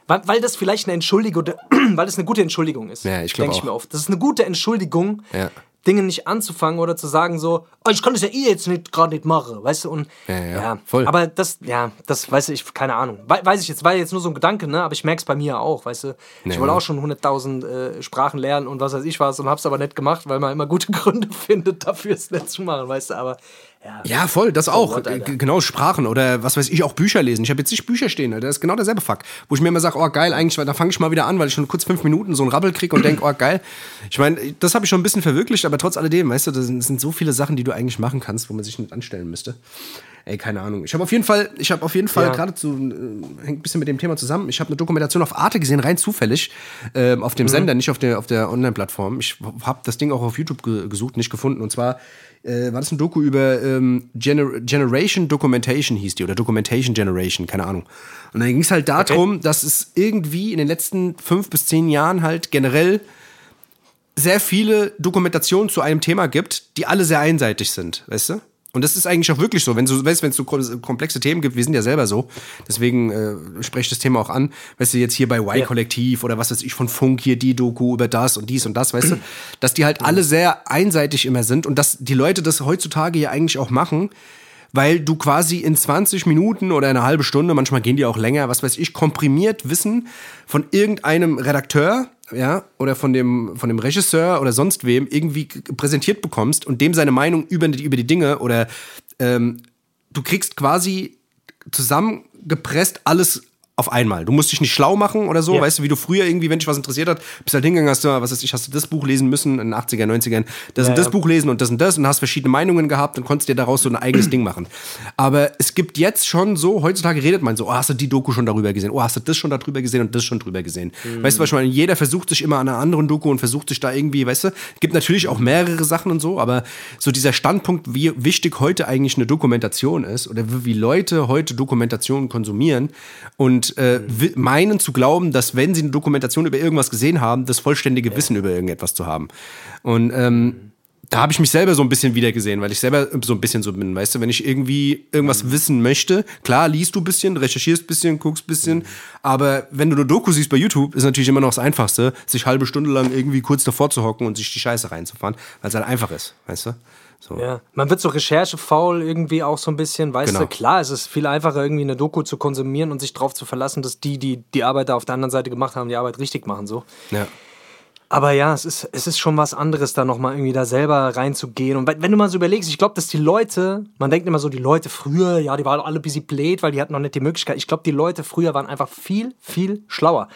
weil, weil das vielleicht eine Entschuldigung, weil das eine gute Entschuldigung ist. Ja, ich glaub Denke ich mir oft. Das ist eine gute Entschuldigung, Ja. Dinge nicht anzufangen oder zu sagen so, oh, ich kann das ja eh jetzt nicht gerade nicht machen, weißt du? Und Ja, ja, voll. Aber das, ja, das weiß ich, keine Ahnung. We weiß ich jetzt, war jetzt nur so ein Gedanke, ne? Aber ich merke es bei mir auch, weißt du? Ich Ja, wollte ja. auch schon 100.000 äh, Sprachen lernen und was weiß ich was und hab's aber nicht gemacht, weil man immer gute Gründe findet, dafür es nicht zu machen, weißt du? Aber ja, Ja, voll, das auch. what, genau, Sprachen oder was weiß ich, auch Bücher lesen. Ich habe jetzt nicht Bücher stehen, Alter. Das ist genau derselbe Fuck. Wo ich mir immer sage, oh geil, eigentlich, da fange ich mal wieder an, weil ich schon kurz fünf Minuten so einen Rabbel kriege und denke, oh geil. Ich meine, das habe ich schon ein bisschen verwirklicht, aber trotz alledem, weißt du, das sind so viele Sachen, die du eigentlich machen kannst, wo man sich nicht anstellen müsste. Ey, keine Ahnung. Ich habe auf jeden Fall, ich habe auf jeden Fall Ja. gerade zu, äh, hängt ein bisschen mit dem Thema zusammen. Ich habe eine Dokumentation auf Arte gesehen, rein zufällig, ähm, auf dem Sender, nicht auf der, auf der Online-Plattform. Ich habe das Ding auch auf YouTube ge gesucht, nicht gefunden. Und zwar äh, war das ein Doku über ähm, Gener Generation Documentation hieß die oder Documentation Generation, keine Ahnung. Und dann ging es halt darum, dass es irgendwie in den letzten fünf bis zehn Jahren halt generell sehr viele Dokumentationen zu einem Thema gibt, die alle sehr einseitig sind, weißt du? Und das ist eigentlich auch wirklich so, wenn du weißt, wenn es so kom- komplexe Themen gibt, wir sind ja selber so, deswegen äh, spreche ich das Thema auch an, weißt du, jetzt hier bei Y-Kollektiv oder was weiß ich von Funk hier die Doku über das und dies und das, weißt du, dass die halt alle sehr einseitig immer sind und dass die Leute das heutzutage ja eigentlich auch machen, weil du quasi in 20 Minuten oder eine halbe Stunde, manchmal gehen die auch länger, was weiß ich, komprimiert Wissen von irgendeinem Redakteur, ja, oder von dem, von dem Regisseur oder sonst wem irgendwie präsentiert bekommst und dem seine Meinung über, die- über die Dinge oder ähm, du kriegst quasi zusammengepresst alles auf einmal. Du musst dich nicht schlau machen oder so, Ja. weißt du, wie du früher irgendwie, wenn dich was interessiert hat, bist halt hingegangen, hast du, was weiß ich, hast du das Buch lesen müssen in den 80er, 90ern, das Ja, und das ja. Buch lesen und das und das und hast verschiedene Meinungen gehabt und konntest dir daraus so ein eigenes Ding machen. Aber es gibt jetzt schon so, heutzutage redet man so, oh, hast du die Doku schon darüber gesehen? Oh, hast du das schon darüber gesehen und das schon drüber gesehen? Weißt du, was? Jeder versucht sich immer an einer anderen Doku und versucht sich da irgendwie, weißt du, gibt natürlich auch mehrere Sachen und so, aber so dieser Standpunkt, wie wichtig heute eigentlich eine Dokumentation ist oder wie wie Leute heute Dokumentationen konsumieren und äh, wi- meinen zu glauben, dass wenn sie eine Dokumentation über irgendwas gesehen haben, das vollständige Wissen über irgendetwas zu haben. Und ähm, da habe ich mich selber so ein bisschen wiedergesehen, weil ich selber so ein bisschen so bin, weißt du, wenn ich irgendwie irgendwas wissen möchte, klar liest du ein bisschen, recherchierst ein bisschen, guckst ein bisschen, aber wenn du eine Doku siehst bei YouTube, ist natürlich immer noch das Einfachste, sich halbe Stunde lang irgendwie kurz davor zu hocken und sich die Scheiße reinzufahren, weil es halt einfach ist, weißt du? So. Ja, man wird so recherchefaul irgendwie auch so ein bisschen, weißt Genau. du, klar, es ist viel einfacher, irgendwie eine Doku zu konsumieren und sich darauf zu verlassen, dass die, die die Arbeit da auf der anderen Seite gemacht haben, die Arbeit richtig machen, so. Ja. Aber ja, es ist, es ist schon was anderes, da nochmal irgendwie da selber reinzugehen. Und wenn du mal so überlegst, ich glaube, dass die Leute, man denkt immer so, die Leute früher, ja, die waren alle ein bisschen blöd, weil die hatten noch nicht die Möglichkeit. Ich glaube, die Leute früher waren einfach viel, viel schlauer.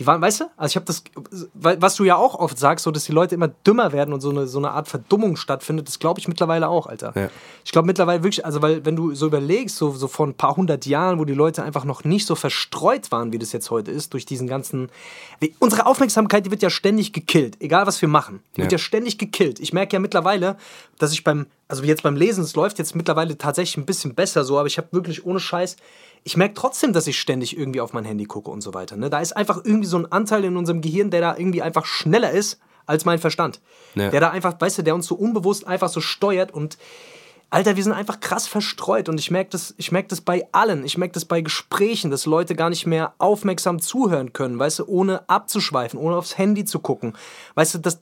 Die waren, weißt du, also ich habe das, was du ja auch oft sagst, so, dass die Leute immer dümmer werden und so eine, so eine Art Verdummung stattfindet, das glaube ich mittlerweile auch, Alter. Ja. Ich glaube mittlerweile wirklich, also weil, wenn du so überlegst, so, so vor ein paar hundert Jahren, wo die Leute einfach noch nicht so verstreut waren, wie das jetzt heute ist, durch diesen ganzen. Unsere Aufmerksamkeit, die wird ja ständig gekillt, egal was wir machen. Die Ja. wird ja ständig gekillt. Ich merke ja mittlerweile, dass ich beim, also jetzt beim Lesen, es läuft jetzt mittlerweile tatsächlich ein bisschen besser so, aber ich habe wirklich ohne Scheiß, ich merke trotzdem, dass ich ständig irgendwie auf mein Handy gucke und so weiter. Ne? Da ist einfach irgendwie so ein Anteil in unserem Gehirn, der da irgendwie einfach schneller ist als mein Verstand. Ja. Der da einfach, weißt du, der uns so unbewusst einfach so steuert und Alter, wir sind einfach krass verstreut und ich merke das, ich merk das bei allen. Ich merke das bei Gesprächen, dass Leute gar nicht mehr aufmerksam zuhören können, weißt du, ohne abzuschweifen, ohne aufs Handy zu gucken. Weißt du, dass,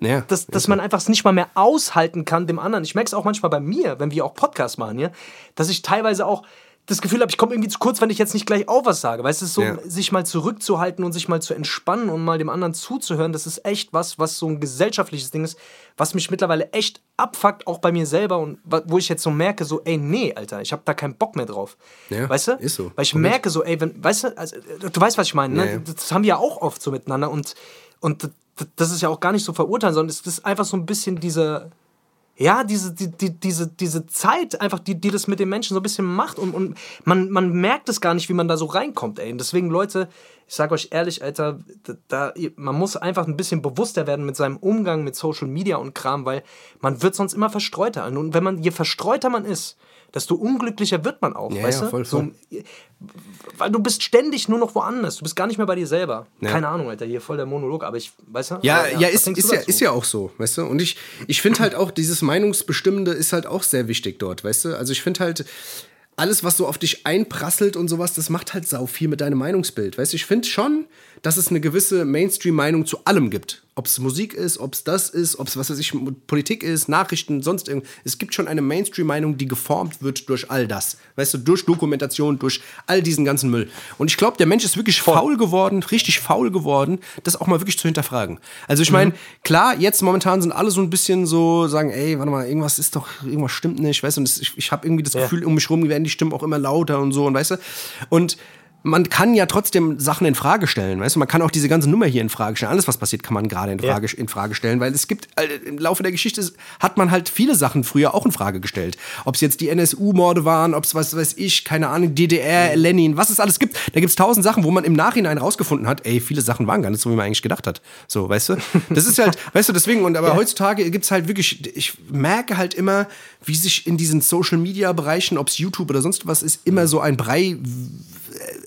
Ja, dass, dass man einfach es nicht mal mehr aushalten kann dem anderen. Ich merke es auch manchmal bei mir, wenn wir auch Podcasts machen, ja, dass ich teilweise auch das Gefühl habe, ich komme irgendwie zu kurz, wenn ich jetzt nicht gleich auch was sage. Weißt du, es ist so, Ja. sich mal zurückzuhalten und sich mal zu entspannen und mal dem anderen zuzuhören, das ist echt was, was so ein gesellschaftliches Ding ist, was mich mittlerweile echt abfuckt, auch bei mir selber und wo ich jetzt so merke, so, ey, nee, Alter, ich habe da keinen Bock mehr drauf. Ja, weißt du? ist so. Weil ich Komplett. merke so, ey, wenn, weißt du, also, du weißt, was ich meine, ne? Ja. Das haben wir ja auch oft so miteinander und, und das ist ja auch gar nicht so verurteilen, sondern es ist einfach so ein bisschen diese, ja, diese, die, die, diese, diese Zeit, einfach, die, die das mit den Menschen so ein bisschen macht und, und man, man merkt es gar nicht, wie man da so reinkommt, ey. Und deswegen, Leute, ich sag euch ehrlich, Alter, da, man muss einfach ein bisschen bewusster werden mit seinem Umgang mit Social Media und Kram, weil man wird sonst immer verstreuter. Und wenn man, je verstreuter man ist, desto unglücklicher wird man auch, Ja, weißt ja, du? voll, voll. So, weil du bist ständig nur noch woanders. Du bist gar nicht mehr bei dir selber. Ja. Keine Ahnung, Alter, hier voll der Monolog, aber ich, weißt du? Ja, ja, ist, ist, ja, ist ja auch so, weißt du? Und ich, ich finde halt auch, dieses Meinungsbestimmende ist halt auch sehr wichtig dort, weißt du? Also ich finde halt, alles, was so auf dich einprasselt und sowas, das macht halt sau viel mit deinem Meinungsbild, weißt du? Ich finde schon, dass es eine gewisse Mainstream-Meinung zu allem gibt. Ob es Musik ist, ob es das ist, ob es, was weiß ich, Politik ist, Nachrichten, sonst irgendwas. Es gibt schon eine Mainstream-Meinung, die geformt wird durch all das. Weißt du, durch Dokumentation, durch all diesen ganzen Müll. Und ich glaube, der Mensch ist wirklich faul geworden, richtig faul geworden, das auch mal wirklich zu hinterfragen. Also ich meine, klar, jetzt momentan sind alle so ein bisschen so, sagen, ey, warte mal, irgendwas ist doch, irgendwas stimmt nicht, weißt du, und das, ich, ich habe irgendwie das Gefühl, um mich rum werden die Stimmen auch immer lauter und so, und weißt du, und man kann ja trotzdem Sachen in Frage stellen, weißt du, man kann auch diese ganze Nummer hier in Frage stellen. Alles, was passiert, kann man gerade in Ja. Frage, in Frage stellen, weil es gibt, äh, im Laufe der Geschichte hat man halt viele Sachen früher auch in Frage gestellt. Ob es jetzt die NSU-Morde waren, ob es, was weiß ich, keine Ahnung, DDR, Lenin, was es alles gibt. Da gibt es tausend Sachen, wo man im Nachhinein rausgefunden hat, ey, viele Sachen waren gar nicht so, wie man eigentlich gedacht hat. So, weißt du? Das ist halt, weißt du, deswegen, und aber heutzutage gibt es halt wirklich, ich merke halt immer, wie sich in diesen Social-Media-Bereichen, ob es YouTube oder sonst was ist, immer so ein Brei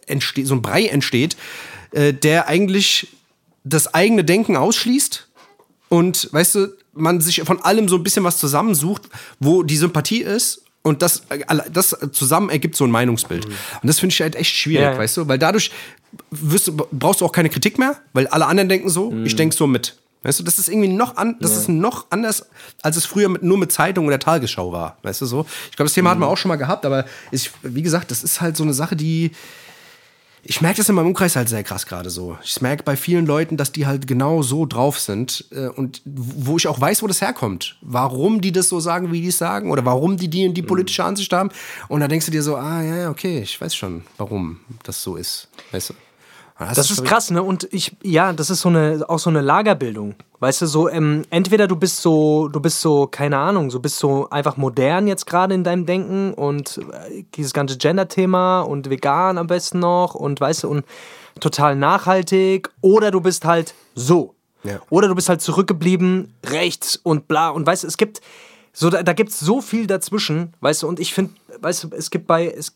entsteht, so ein Brei entsteht, äh, der eigentlich das eigene Denken ausschließt und, weißt du, man sich von allem so ein bisschen was zusammensucht, wo die Sympathie ist und das, äh, das zusammen ergibt so ein Meinungsbild. Und das finde ich halt echt schwierig, Ja, ja. weißt du, weil dadurch wirst brauchst du auch keine Kritik mehr, weil alle anderen denken so, ich denke so mit. Weißt du, das ist irgendwie noch an, das ist noch anders, als es früher mit, nur mit Zeitung oder Tagesschau war. Weißt du so? Ich glaube, das Thema hatten wir auch schon mal gehabt, aber ich, wie gesagt, das ist halt so eine Sache, die, ich merke das in meinem Umkreis halt sehr krass gerade so. Ich merke bei vielen Leuten, dass die halt genau so drauf sind äh, und wo ich auch weiß, wo das herkommt. Warum die das so sagen, wie die es sagen oder warum die die die politische Ansicht haben. Und da denkst du dir so, ah ja, ja, okay, ich weiß schon, warum das so ist. Weißt du? Und Das ist schon- krass, ne? Und ich, ja, das ist so eine, auch so eine Lagerbildung. Weißt du, so, ähm, entweder du bist so, du bist so, keine Ahnung, so bist so einfach modern jetzt gerade in deinem Denken und äh, dieses ganze Gender-Thema und vegan am besten noch und weißt du, und total nachhaltig, oder du bist halt so. Ja. Oder du bist halt zurückgeblieben, rechts und bla. Und weißt du, es gibt, so, da, da gibt es so viel dazwischen, weißt du, und ich finde, weißt du, es gibt bei, es,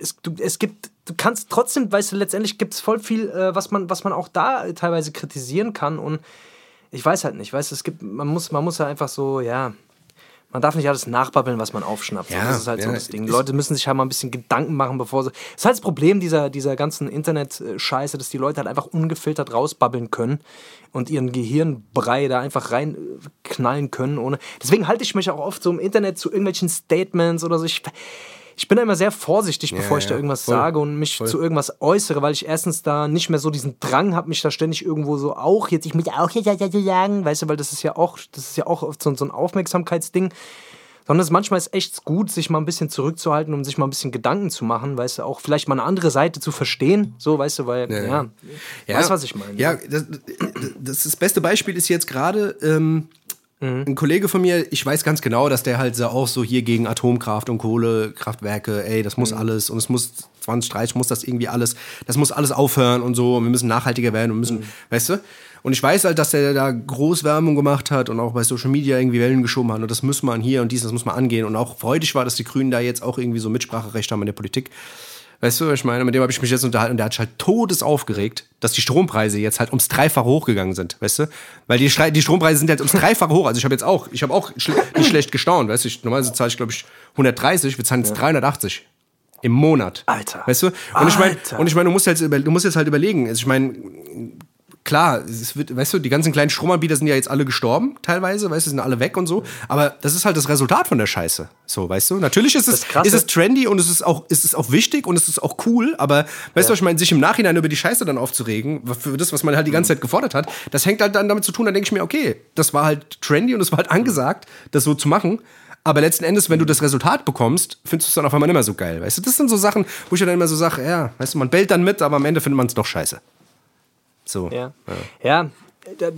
es, du, es gibt, du kannst trotzdem, weißt du, letztendlich gibt es voll viel, äh, was, man, was man auch da äh, teilweise kritisieren kann und ich weiß halt nicht, weißt du, es gibt, man muss, man muss ja einfach so, ja, man darf nicht alles nachbabbeln, was man aufschnappt. So, Ja, das ist halt so ja, das Ding. Leute müssen sich halt mal ein bisschen Gedanken machen, bevor sie. Das ist halt das Problem dieser, dieser ganzen Internet-Scheiße, dass die Leute halt einfach ungefiltert rausbabbeln können und ihren Gehirnbrei da einfach reinknallen können. Ohne. Deswegen halte ich mich auch oft so im Internet zu irgendwelchen Statements oder so. Ich, ich bin da immer sehr vorsichtig, bevor ich ja, da irgendwas voll, sage und mich voll. zu irgendwas äußere, weil ich erstens da nicht mehr so diesen Drang habe, mich da ständig irgendwo so auch jetzt, ich muss auch jetzt sagen, weißt du, weil das ist ja auch, das ist ja auch oft so, so ein Aufmerksamkeitsding. Sondern es manchmal ist echt gut, sich mal ein bisschen zurückzuhalten, um sich mal ein bisschen Gedanken zu machen, weißt du, auch vielleicht mal eine andere Seite zu verstehen, so, weißt du, weil, ja, weißt du, was ich meine? Ja, das, das, das beste Beispiel ist jetzt gerade, ähm, ein Kollege von mir, ich weiß ganz genau, dass der halt so auch so hier gegen Atomkraft und Kohlekraftwerke, ey, das muss alles und es muss 2030 muss das irgendwie alles, das muss alles aufhören und so und wir müssen nachhaltiger werden und müssen, weißt du? Und ich weiß halt, dass der da Großwerbung gemacht hat und auch bei Social Media irgendwie Wellen geschoben hat und das muss man hier und dies, das muss man angehen und auch freudig war, dass die Grünen da jetzt auch irgendwie so Mitspracherecht haben in der Politik. Weißt du, was ich meine? Mit dem habe ich mich jetzt unterhalten und der hat sich halt todes aufgeregt, dass die Strompreise jetzt halt ums Dreifache hochgegangen sind, weißt du? Weil die, die Strompreise sind jetzt ums Dreifache hoch. Also ich habe jetzt auch, ich habe auch schle nicht schlecht gestaunt, weißt du? Ich, normalerweise zahle ich, glaube ich, 130, wir zahlen jetzt 380 im Monat. Alter. Weißt du? Und ich meine, Alter. und ich meine, du musst jetzt, über- du musst jetzt halt überlegen. Also ich meine, klar, es wird, weißt du, die ganzen kleinen Stromanbieter sind ja jetzt alle gestorben, teilweise, weißt du, sind alle weg und so. Aber das ist halt das Resultat von der Scheiße. So, weißt du? Natürlich ist es, ist es trendy und es ist auch, ist es auch wichtig und es ist auch cool, aber weißt du, was ich meine, sich im Nachhinein über die Scheiße dann aufzuregen, für das, was man halt die ganze Zeit gefordert hat, das hängt halt dann damit zu tun, dann denke ich mir, okay, das war halt trendy und es war halt angesagt, das so zu machen. Aber letzten Endes, wenn du das Resultat bekommst, findest du es dann auf einmal nicht mehr so geil. Weißt du, das sind so Sachen, wo ich dann immer so sage, ja, weißt du, man bellt dann mit, aber am Ende findet man es doch scheiße. So. Ja. Ja. da-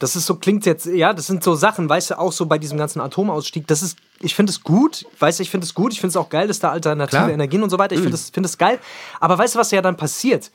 Das ist so, klingt jetzt, ja, das sind so Sachen, weißt du, auch so bei diesem ganzen Atomausstieg, das ist, ich finde es gut, weißt du, ich finde es gut, ich finde es auch geil, dass da alternative Klar. Energien und so weiter, ich finde es find es geil, aber weißt du, was ja dann passiert?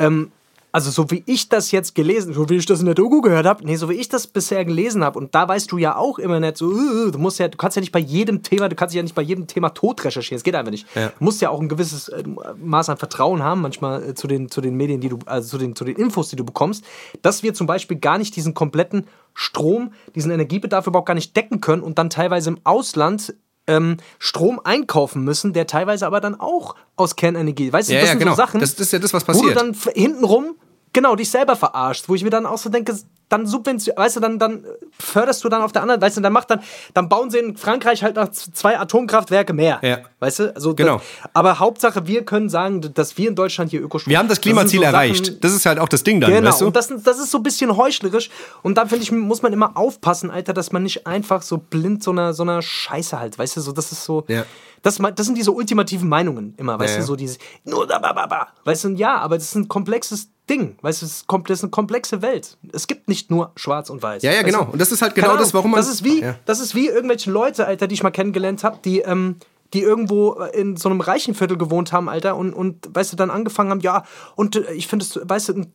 Ähm, also so wie ich das jetzt gelesen, so wie ich das in der Doku gehört habe, nee, so wie ich das bisher gelesen habe und da weißt du ja auch immer nicht so, äh, du musst ja, du kannst ja nicht bei jedem Thema, du kannst ja nicht bei jedem Thema tot recherchieren, das geht einfach nicht. Ja. Du musst ja auch ein gewisses äh, Maß an Vertrauen haben, manchmal äh, zu den, zu den Medien, die du, also zu den, zu den Infos, die du bekommst, dass wir zum Beispiel gar nicht diesen kompletten Strom, diesen Energiebedarf überhaupt gar nicht decken können und dann teilweise im Ausland ähm, Strom einkaufen müssen, der teilweise aber dann auch aus Kernenergie. Weißt du, Ja, das ja, sind genau. so Sachen, Das- das ist ja das, was wo du passiert. dann hintenrum genau dich selber verarscht, wo ich mir dann auch so denke, dann subvention, weißt du, dann, dann förderst du dann auf der anderen, weißt du, dann macht dann, dann bauen sie in Frankreich halt noch zwei Atomkraftwerke mehr. Ja. Weißt du? Also Genau. Das, aber Hauptsache, wir können sagen, dass wir in Deutschland hier Ökostrom. Wir haben das Klimaziel sind so erreicht. Sachen- das ist halt auch das Ding dann, Genau, weißt du? und das, das ist so ein bisschen heuchlerisch. Und da finde ich, muss man immer aufpassen, Alter, dass man nicht einfach so blind so einer, so einer Scheiße halt, weißt du, so, das ist so. Ja. Das, das sind diese ultimativen Meinungen immer, weißt Ja, du, so dieses, nur da, ba, ba, ba. Weißt du, ja, aber das ist ein komplexes Ding, weißt du, es ist, kom- das ist eine komplexe Welt. Es gibt nicht nur schwarz und weiß. Ja, ja, genau. du? Und das ist halt Keine genau das, warum man. Das ist wie, Ja. das ist wie irgendwelche Leute, Alter, die ich mal kennengelernt habe, die, ähm, die irgendwo in so einem reichen Viertel gewohnt haben, Alter, und, und weißt du, dann angefangen haben, ja, und äh, ich finde es, weißt du,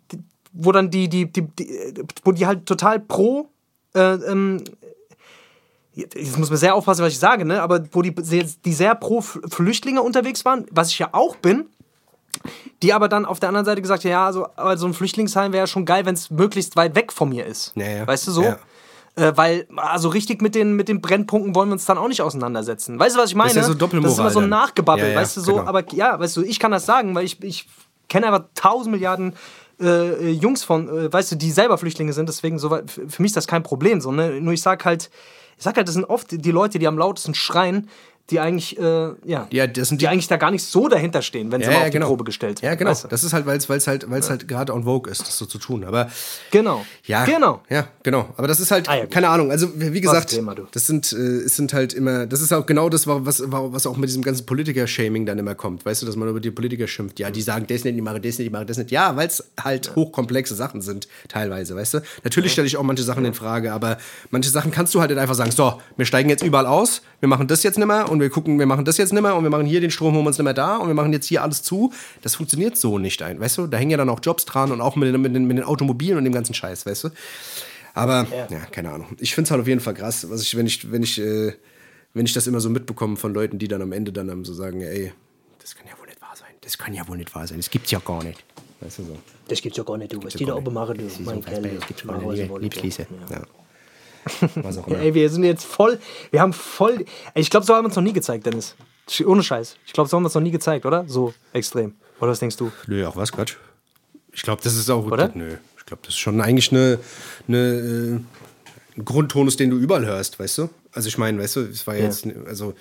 wo dann die, die, die, die, wo die halt total pro, äh, ähm, jetzt muss man sehr aufpassen, was ich sage, ne, aber wo die, sehr- die sehr pro Flüchtlinge unterwegs waren, was ich ja auch bin, die aber dann auf der anderen Seite gesagt ja, also, aber so ein Flüchtlingsheim wäre ja schon geil, wenn es möglichst weit weg von mir ist. Ja, ja. Weißt du so? Ja. Äh, weil, also richtig mit den, mit den Brennpunkten wollen wir uns dann auch nicht auseinandersetzen. Weißt du, was ich meine? ist ja so Doppelmoral Das ist immer so ein. Nachgebabbel, weißt du, so, genau. aber ja, weißt du, ich kann das sagen, weil ich, ich kenne einfach tausend Milliarden äh, Jungs von, äh, weißt du, die selber Flüchtlinge sind, deswegen so, für mich ist das kein Problem, so, ne? Nur ich sag halt, ich sag halt, das sind oft die Leute, die am lautesten schreien, die eigentlich, äh, ja, Ja, das sind die die- eigentlich da gar nicht so dahinter stehen, wenn sie mal auf die Probe gestellt Ja, werden, genau. weißt du? Das ist halt, weil es halt, weil's halt gerade on vogue ist, das so zu tun. Aber Genau. ja, Genau. Ja, genau. Aber das ist halt, Ah, ja, keine Ahnung. Also wie gesagt, Thema, das sind, äh, es sind halt immer, das ist auch genau das, was, was auch mit diesem ganzen Politiker-Shaming dann immer kommt. Weißt du, dass man über die Politiker schimpft. Ja, die sagen das nicht, die machen das nicht, die machen das nicht. Ja, weil es halt hochkomplexe Sachen sind, teilweise, weißt du. Natürlich stelle ich auch manche Sachen in Frage, aber manche Sachen kannst du halt einfach sagen, so, wir steigen jetzt überall aus, wir machen das jetzt nicht mehr und wir gucken, wir machen das jetzt nicht mehr und wir machen hier den Strom, holen wir uns nicht mehr da und wir machen jetzt hier alles zu. Das funktioniert so nicht ein, weißt du. Da hängen ja dann auch Jobs dran und auch mit den, mit den, mit den Automobilen und dem ganzen Scheiß, weißt du. Aber, ja, keine Ahnung. Ich finde es halt auf jeden Fall krass, was ich, wenn ich, wenn ich, äh, wenn ich das immer so mitbekomme von Leuten, die dann am Ende dann so sagen, ey, das kann ja wohl nicht wahr sein. Das kann ja wohl nicht wahr sein. Das gibt's ja gar nicht. Weißt du so. Das gibt's ja gar nicht, du. Was ja die da gar oben machen, du. Mein. Kerl. Das gibt's wollen, Liebslese. Ja. Ja. Was auch immer. Ey, wir sind jetzt voll, wir haben voll, ey, ich glaube, so haben wir uns noch nie gezeigt, Dennis. Ohne Scheiß. Ich glaube, so haben wir uns noch nie gezeigt, oder? So extrem. Oder was denkst du? Nö, auch was, Quatsch. Ich glaube, das ist auch. Oder? Nö. Ich glaube, das ist schon eigentlich eine, eine, äh, ein Grundtonus, den du überall hörst, weißt du? Also ich meine, weißt du, es war jetzt, also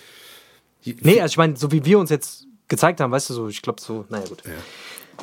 Nee, also ich meine, so wie wir uns jetzt gezeigt haben, weißt du, so, ich glaube so, naja gut.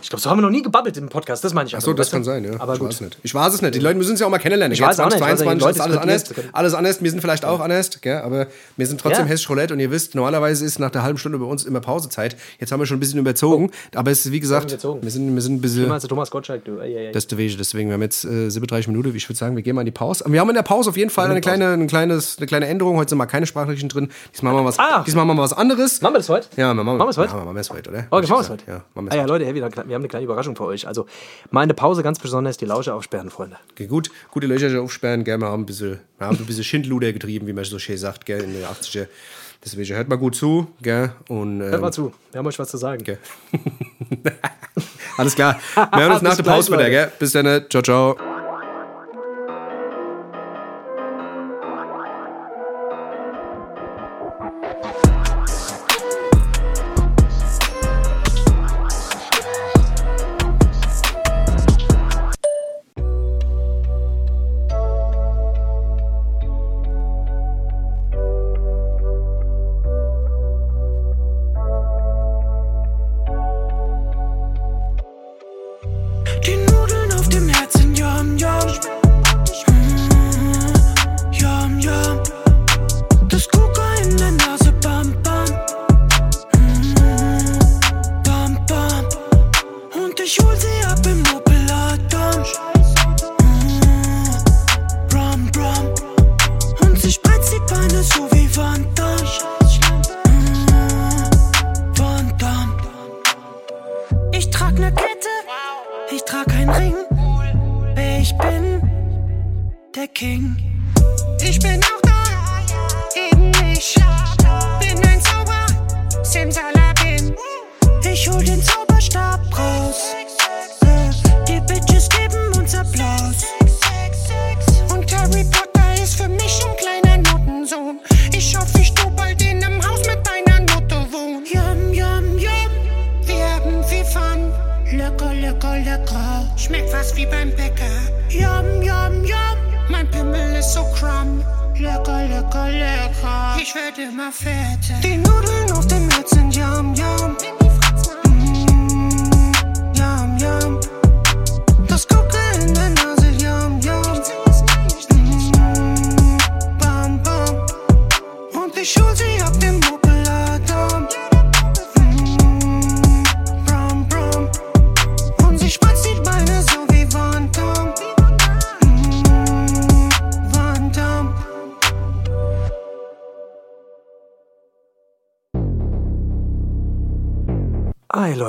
Ich glaube, so haben wir noch nie gebabbelt im Podcast, das meine ich. Achso, das kann sein, ja. Aber ich gut. weiß nicht. Ich weiß es nicht. Die Leute müssen es ja auch mal kennenlernen. Ich gell? weiß auch nicht. Ich weiß auch 2022 nicht. Die ist alles anders. Alles anders. Wir sind vielleicht auch anders, gell? aber wir sind trotzdem Ja. hessisch Roulette und ihr wisst, normalerweise ist nach der halben Stunde bei uns immer Pausezeit. Jetzt haben wir schon ein bisschen überzogen, aber es ist wie gesagt, wir sind, wir sind ein Du bisschen. meinst du Thomas Gottschalk, du. Ey, ey, ey. Das ist der Wege, deswegen, wir haben jetzt äh, 37 Minuten. Ich würde sagen, wir gehen mal in die Pause. Wir haben in der Pause auf jeden Fall eine kleine, ein kleines, eine kleine Änderung. Heute sind mal keine Sprachnachrichten drin. Diesmal machen wir was, Ah. diesmal machen wir was anderes. Machen wir das heute? Ja, wir machen, Machen wir es heute? Ja, machen wir es heute, oder? Oh, machen wir es heute? Ja, machen wir ah, ja. Leute, hey, wir wir haben eine kleine Überraschung für euch. Also, meine Pause ganz besonders die Lausche aufsperren, Freunde. Okay, gut, gute Löcher aufsperren, gell, wir haben ein bisschen, wir haben ein bisschen Schindluder getrieben, wie man so schön sagt, gell, in den 80er. Deswegen hört mal gut zu, gell, und, ähm, Hört mal zu, wir haben euch was zu sagen. gell. Alles klar, wir hören uns nach der Pause wieder, gell, bis dann, ciao, ciao.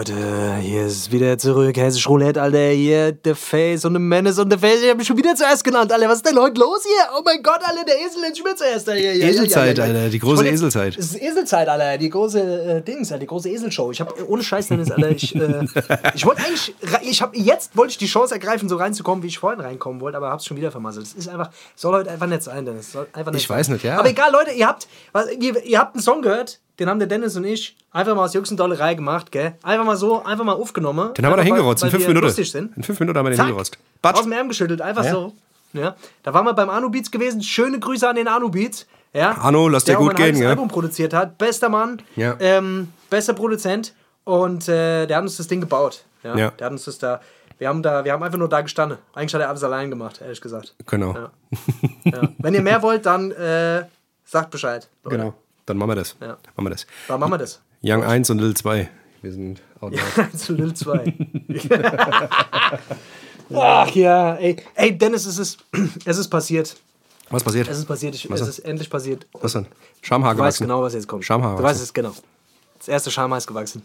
Leute, hier ist wieder zurück, Hessisch Roulette, Alter, hier, der Face und der Menace und der Face, ich hab mich schon wieder zuerst genannt, Alter, was ist denn heute los hier? Oh mein Gott, Alter, der Esel nennt mir zuerst, Alter. Ja, ja, Eselzeit, ja. Alter, die große jetzt- Eselzeit. Es ist Eselzeit, Alter, die große äh, Dings, Alter, die große Eselshow. Ich hab, äh, ohne Scheiß, Dennis, Alter, ich, äh, ich wollte eigentlich, ich hab, jetzt wollte ich die Chance ergreifen, so reinzukommen, wie ich vorhin reinkommen wollte, aber hab's schon wieder vermasselt. Es ist einfach, soll heute einfach nett sein, Dennis, soll einfach nett Ich sein. weiß nicht, ja. Aber egal, Leute, ihr habt, ihr, ihr habt einen Song gehört, den haben der Dennis und ich einfach mal aus Jux und Dollerei gemacht, gell? Einfach mal so, einfach mal aufgenommen. Den haben wir da hingerotzt, in fünf Minuten. In fünf Minuten haben wir den Zack, hingerotzt. aus Batsch. dem Ärmel geschüttelt, einfach Ja. so. Ja. Da waren wir beim Anu Beats gewesen. Schöne Grüße an den Anu Beats. Ja. Anu, lass dir der gut gehen, halbes ja. Album produziert hat. Bester Mann. Ja. Ähm, bester Produzent. Und äh, der hat uns das Ding gebaut. Ja. Ja. Der hat uns das da. Wir haben, da, wir haben einfach nur da gestanden. Eigentlich hat er alles allein gemacht, ehrlich gesagt. Genau. Ja. Wenn ihr mehr wollt, dann äh, sagt Bescheid. Leute. Genau. Dann machen wir das. Ja. Machen wir das. Dann machen wir das. Young 1 und Lil 2. Wir sind out loud. Zu Lil 2. Ach ja, ey. Ey, Dennis, es ist, es ist passiert. Was passiert? Es ist passiert. Ich, es ist? endlich passiert. Was denn? Schamhaar Du weißt gewachsen. genau, was jetzt kommt. Schamhaar Du weißt es genau. Das erste Schamhaar ist gewachsen.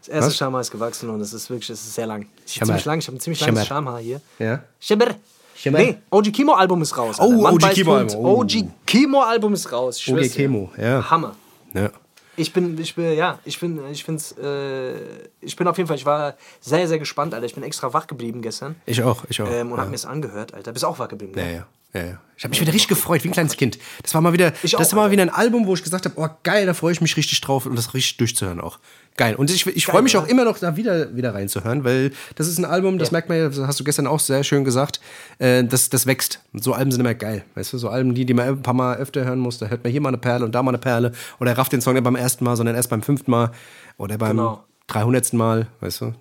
Das erste? Schamhaar ist gewachsen und es ist wirklich, es ist sehr lang. Ist Schimmer. ziemlich lang. Ich habe ein ziemlich langes Schamhaar hier. Ja? Schimmer. Schimmer. Nee, OG Kimo Album ist raus. Oh, Alter. Mann OG Kimo. Album. Oh. OG Kimo Album ist raus. Ich OG. Chemo, ja. Hammer. Ja. Ich bin, ich bin, ja, ich bin, ich find's, äh, ich bin auf jeden Fall, ich war sehr, sehr gespannt, Alter. Ich bin extra wach geblieben gestern Ich auch, ich auch. ähm, und ja. hab mir's angehört, Alter. Bist auch wach geblieben, Ja, ja. Ja, ja. Ich habe mich wieder richtig gefreut, wie ein kleines Kind. Das war mal wieder, Ich das auch, war mal wieder ein Album, wo ich gesagt habe, oh geil, da freue ich mich richtig drauf und das richtig durchzuhören auch. Geil. Und ich, ich freue mich oder? auch immer noch da wieder, wieder reinzuhören, weil das ist ein Album, das merkt man ja, das hast du gestern auch sehr schön gesagt, äh, das, das wächst. Und so Alben sind immer geil. Weißt du, so Alben, die, die man ein paar Mal öfter hören muss, da hört man hier mal eine Perle und da mal eine Perle. Oder er rafft den Song nicht beim ersten Mal, sondern erst beim fünften Mal. Oder beim Genau. 300. Mal, weißt du?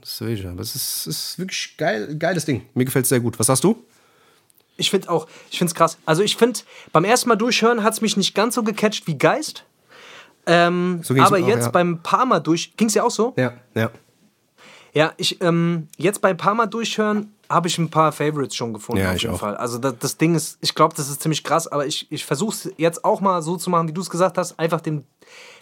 Das ist, es ist, wirklich geil, geiles Ding. Mir gefällt es sehr gut. Was hast du? Ich finde auch, ich finde es krass. Also ich finde, beim ersten Mal durchhören hat es mich nicht ganz so gecatcht wie Geist. Ähm, So aber auch, jetzt ja. beim paar Mal durch, ging es ja auch so? Ja, ja. Ja, ich, ähm, jetzt beim paar Mal durchhören, habe ich ein paar Favorites schon gefunden. Ja, auf ich jeden auch. Fall. Also das, das Ding ist, ich glaube, das ist ziemlich krass, aber ich, ich versuche es jetzt auch mal so zu machen, wie du es gesagt hast, einfach dem,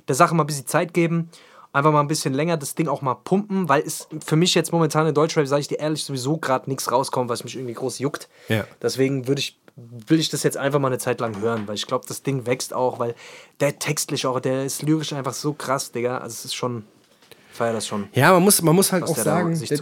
der Sache mal ein bisschen Zeit geben, einfach mal ein bisschen länger das Ding auch mal pumpen, weil es für mich jetzt momentan in Deutschrap, sage ich dir ehrlich, sowieso gerade nichts rauskommt, was mich irgendwie groß juckt. Ja. Deswegen würde ich, will ich das jetzt einfach mal eine Zeit lang hören, weil ich glaube, das Ding wächst auch, weil der textlich auch, der ist lyrisch einfach so krass, Digga. Also es ist schon, ich feier das schon. Ja, man muss, man muss halt auch der sagen, sich der,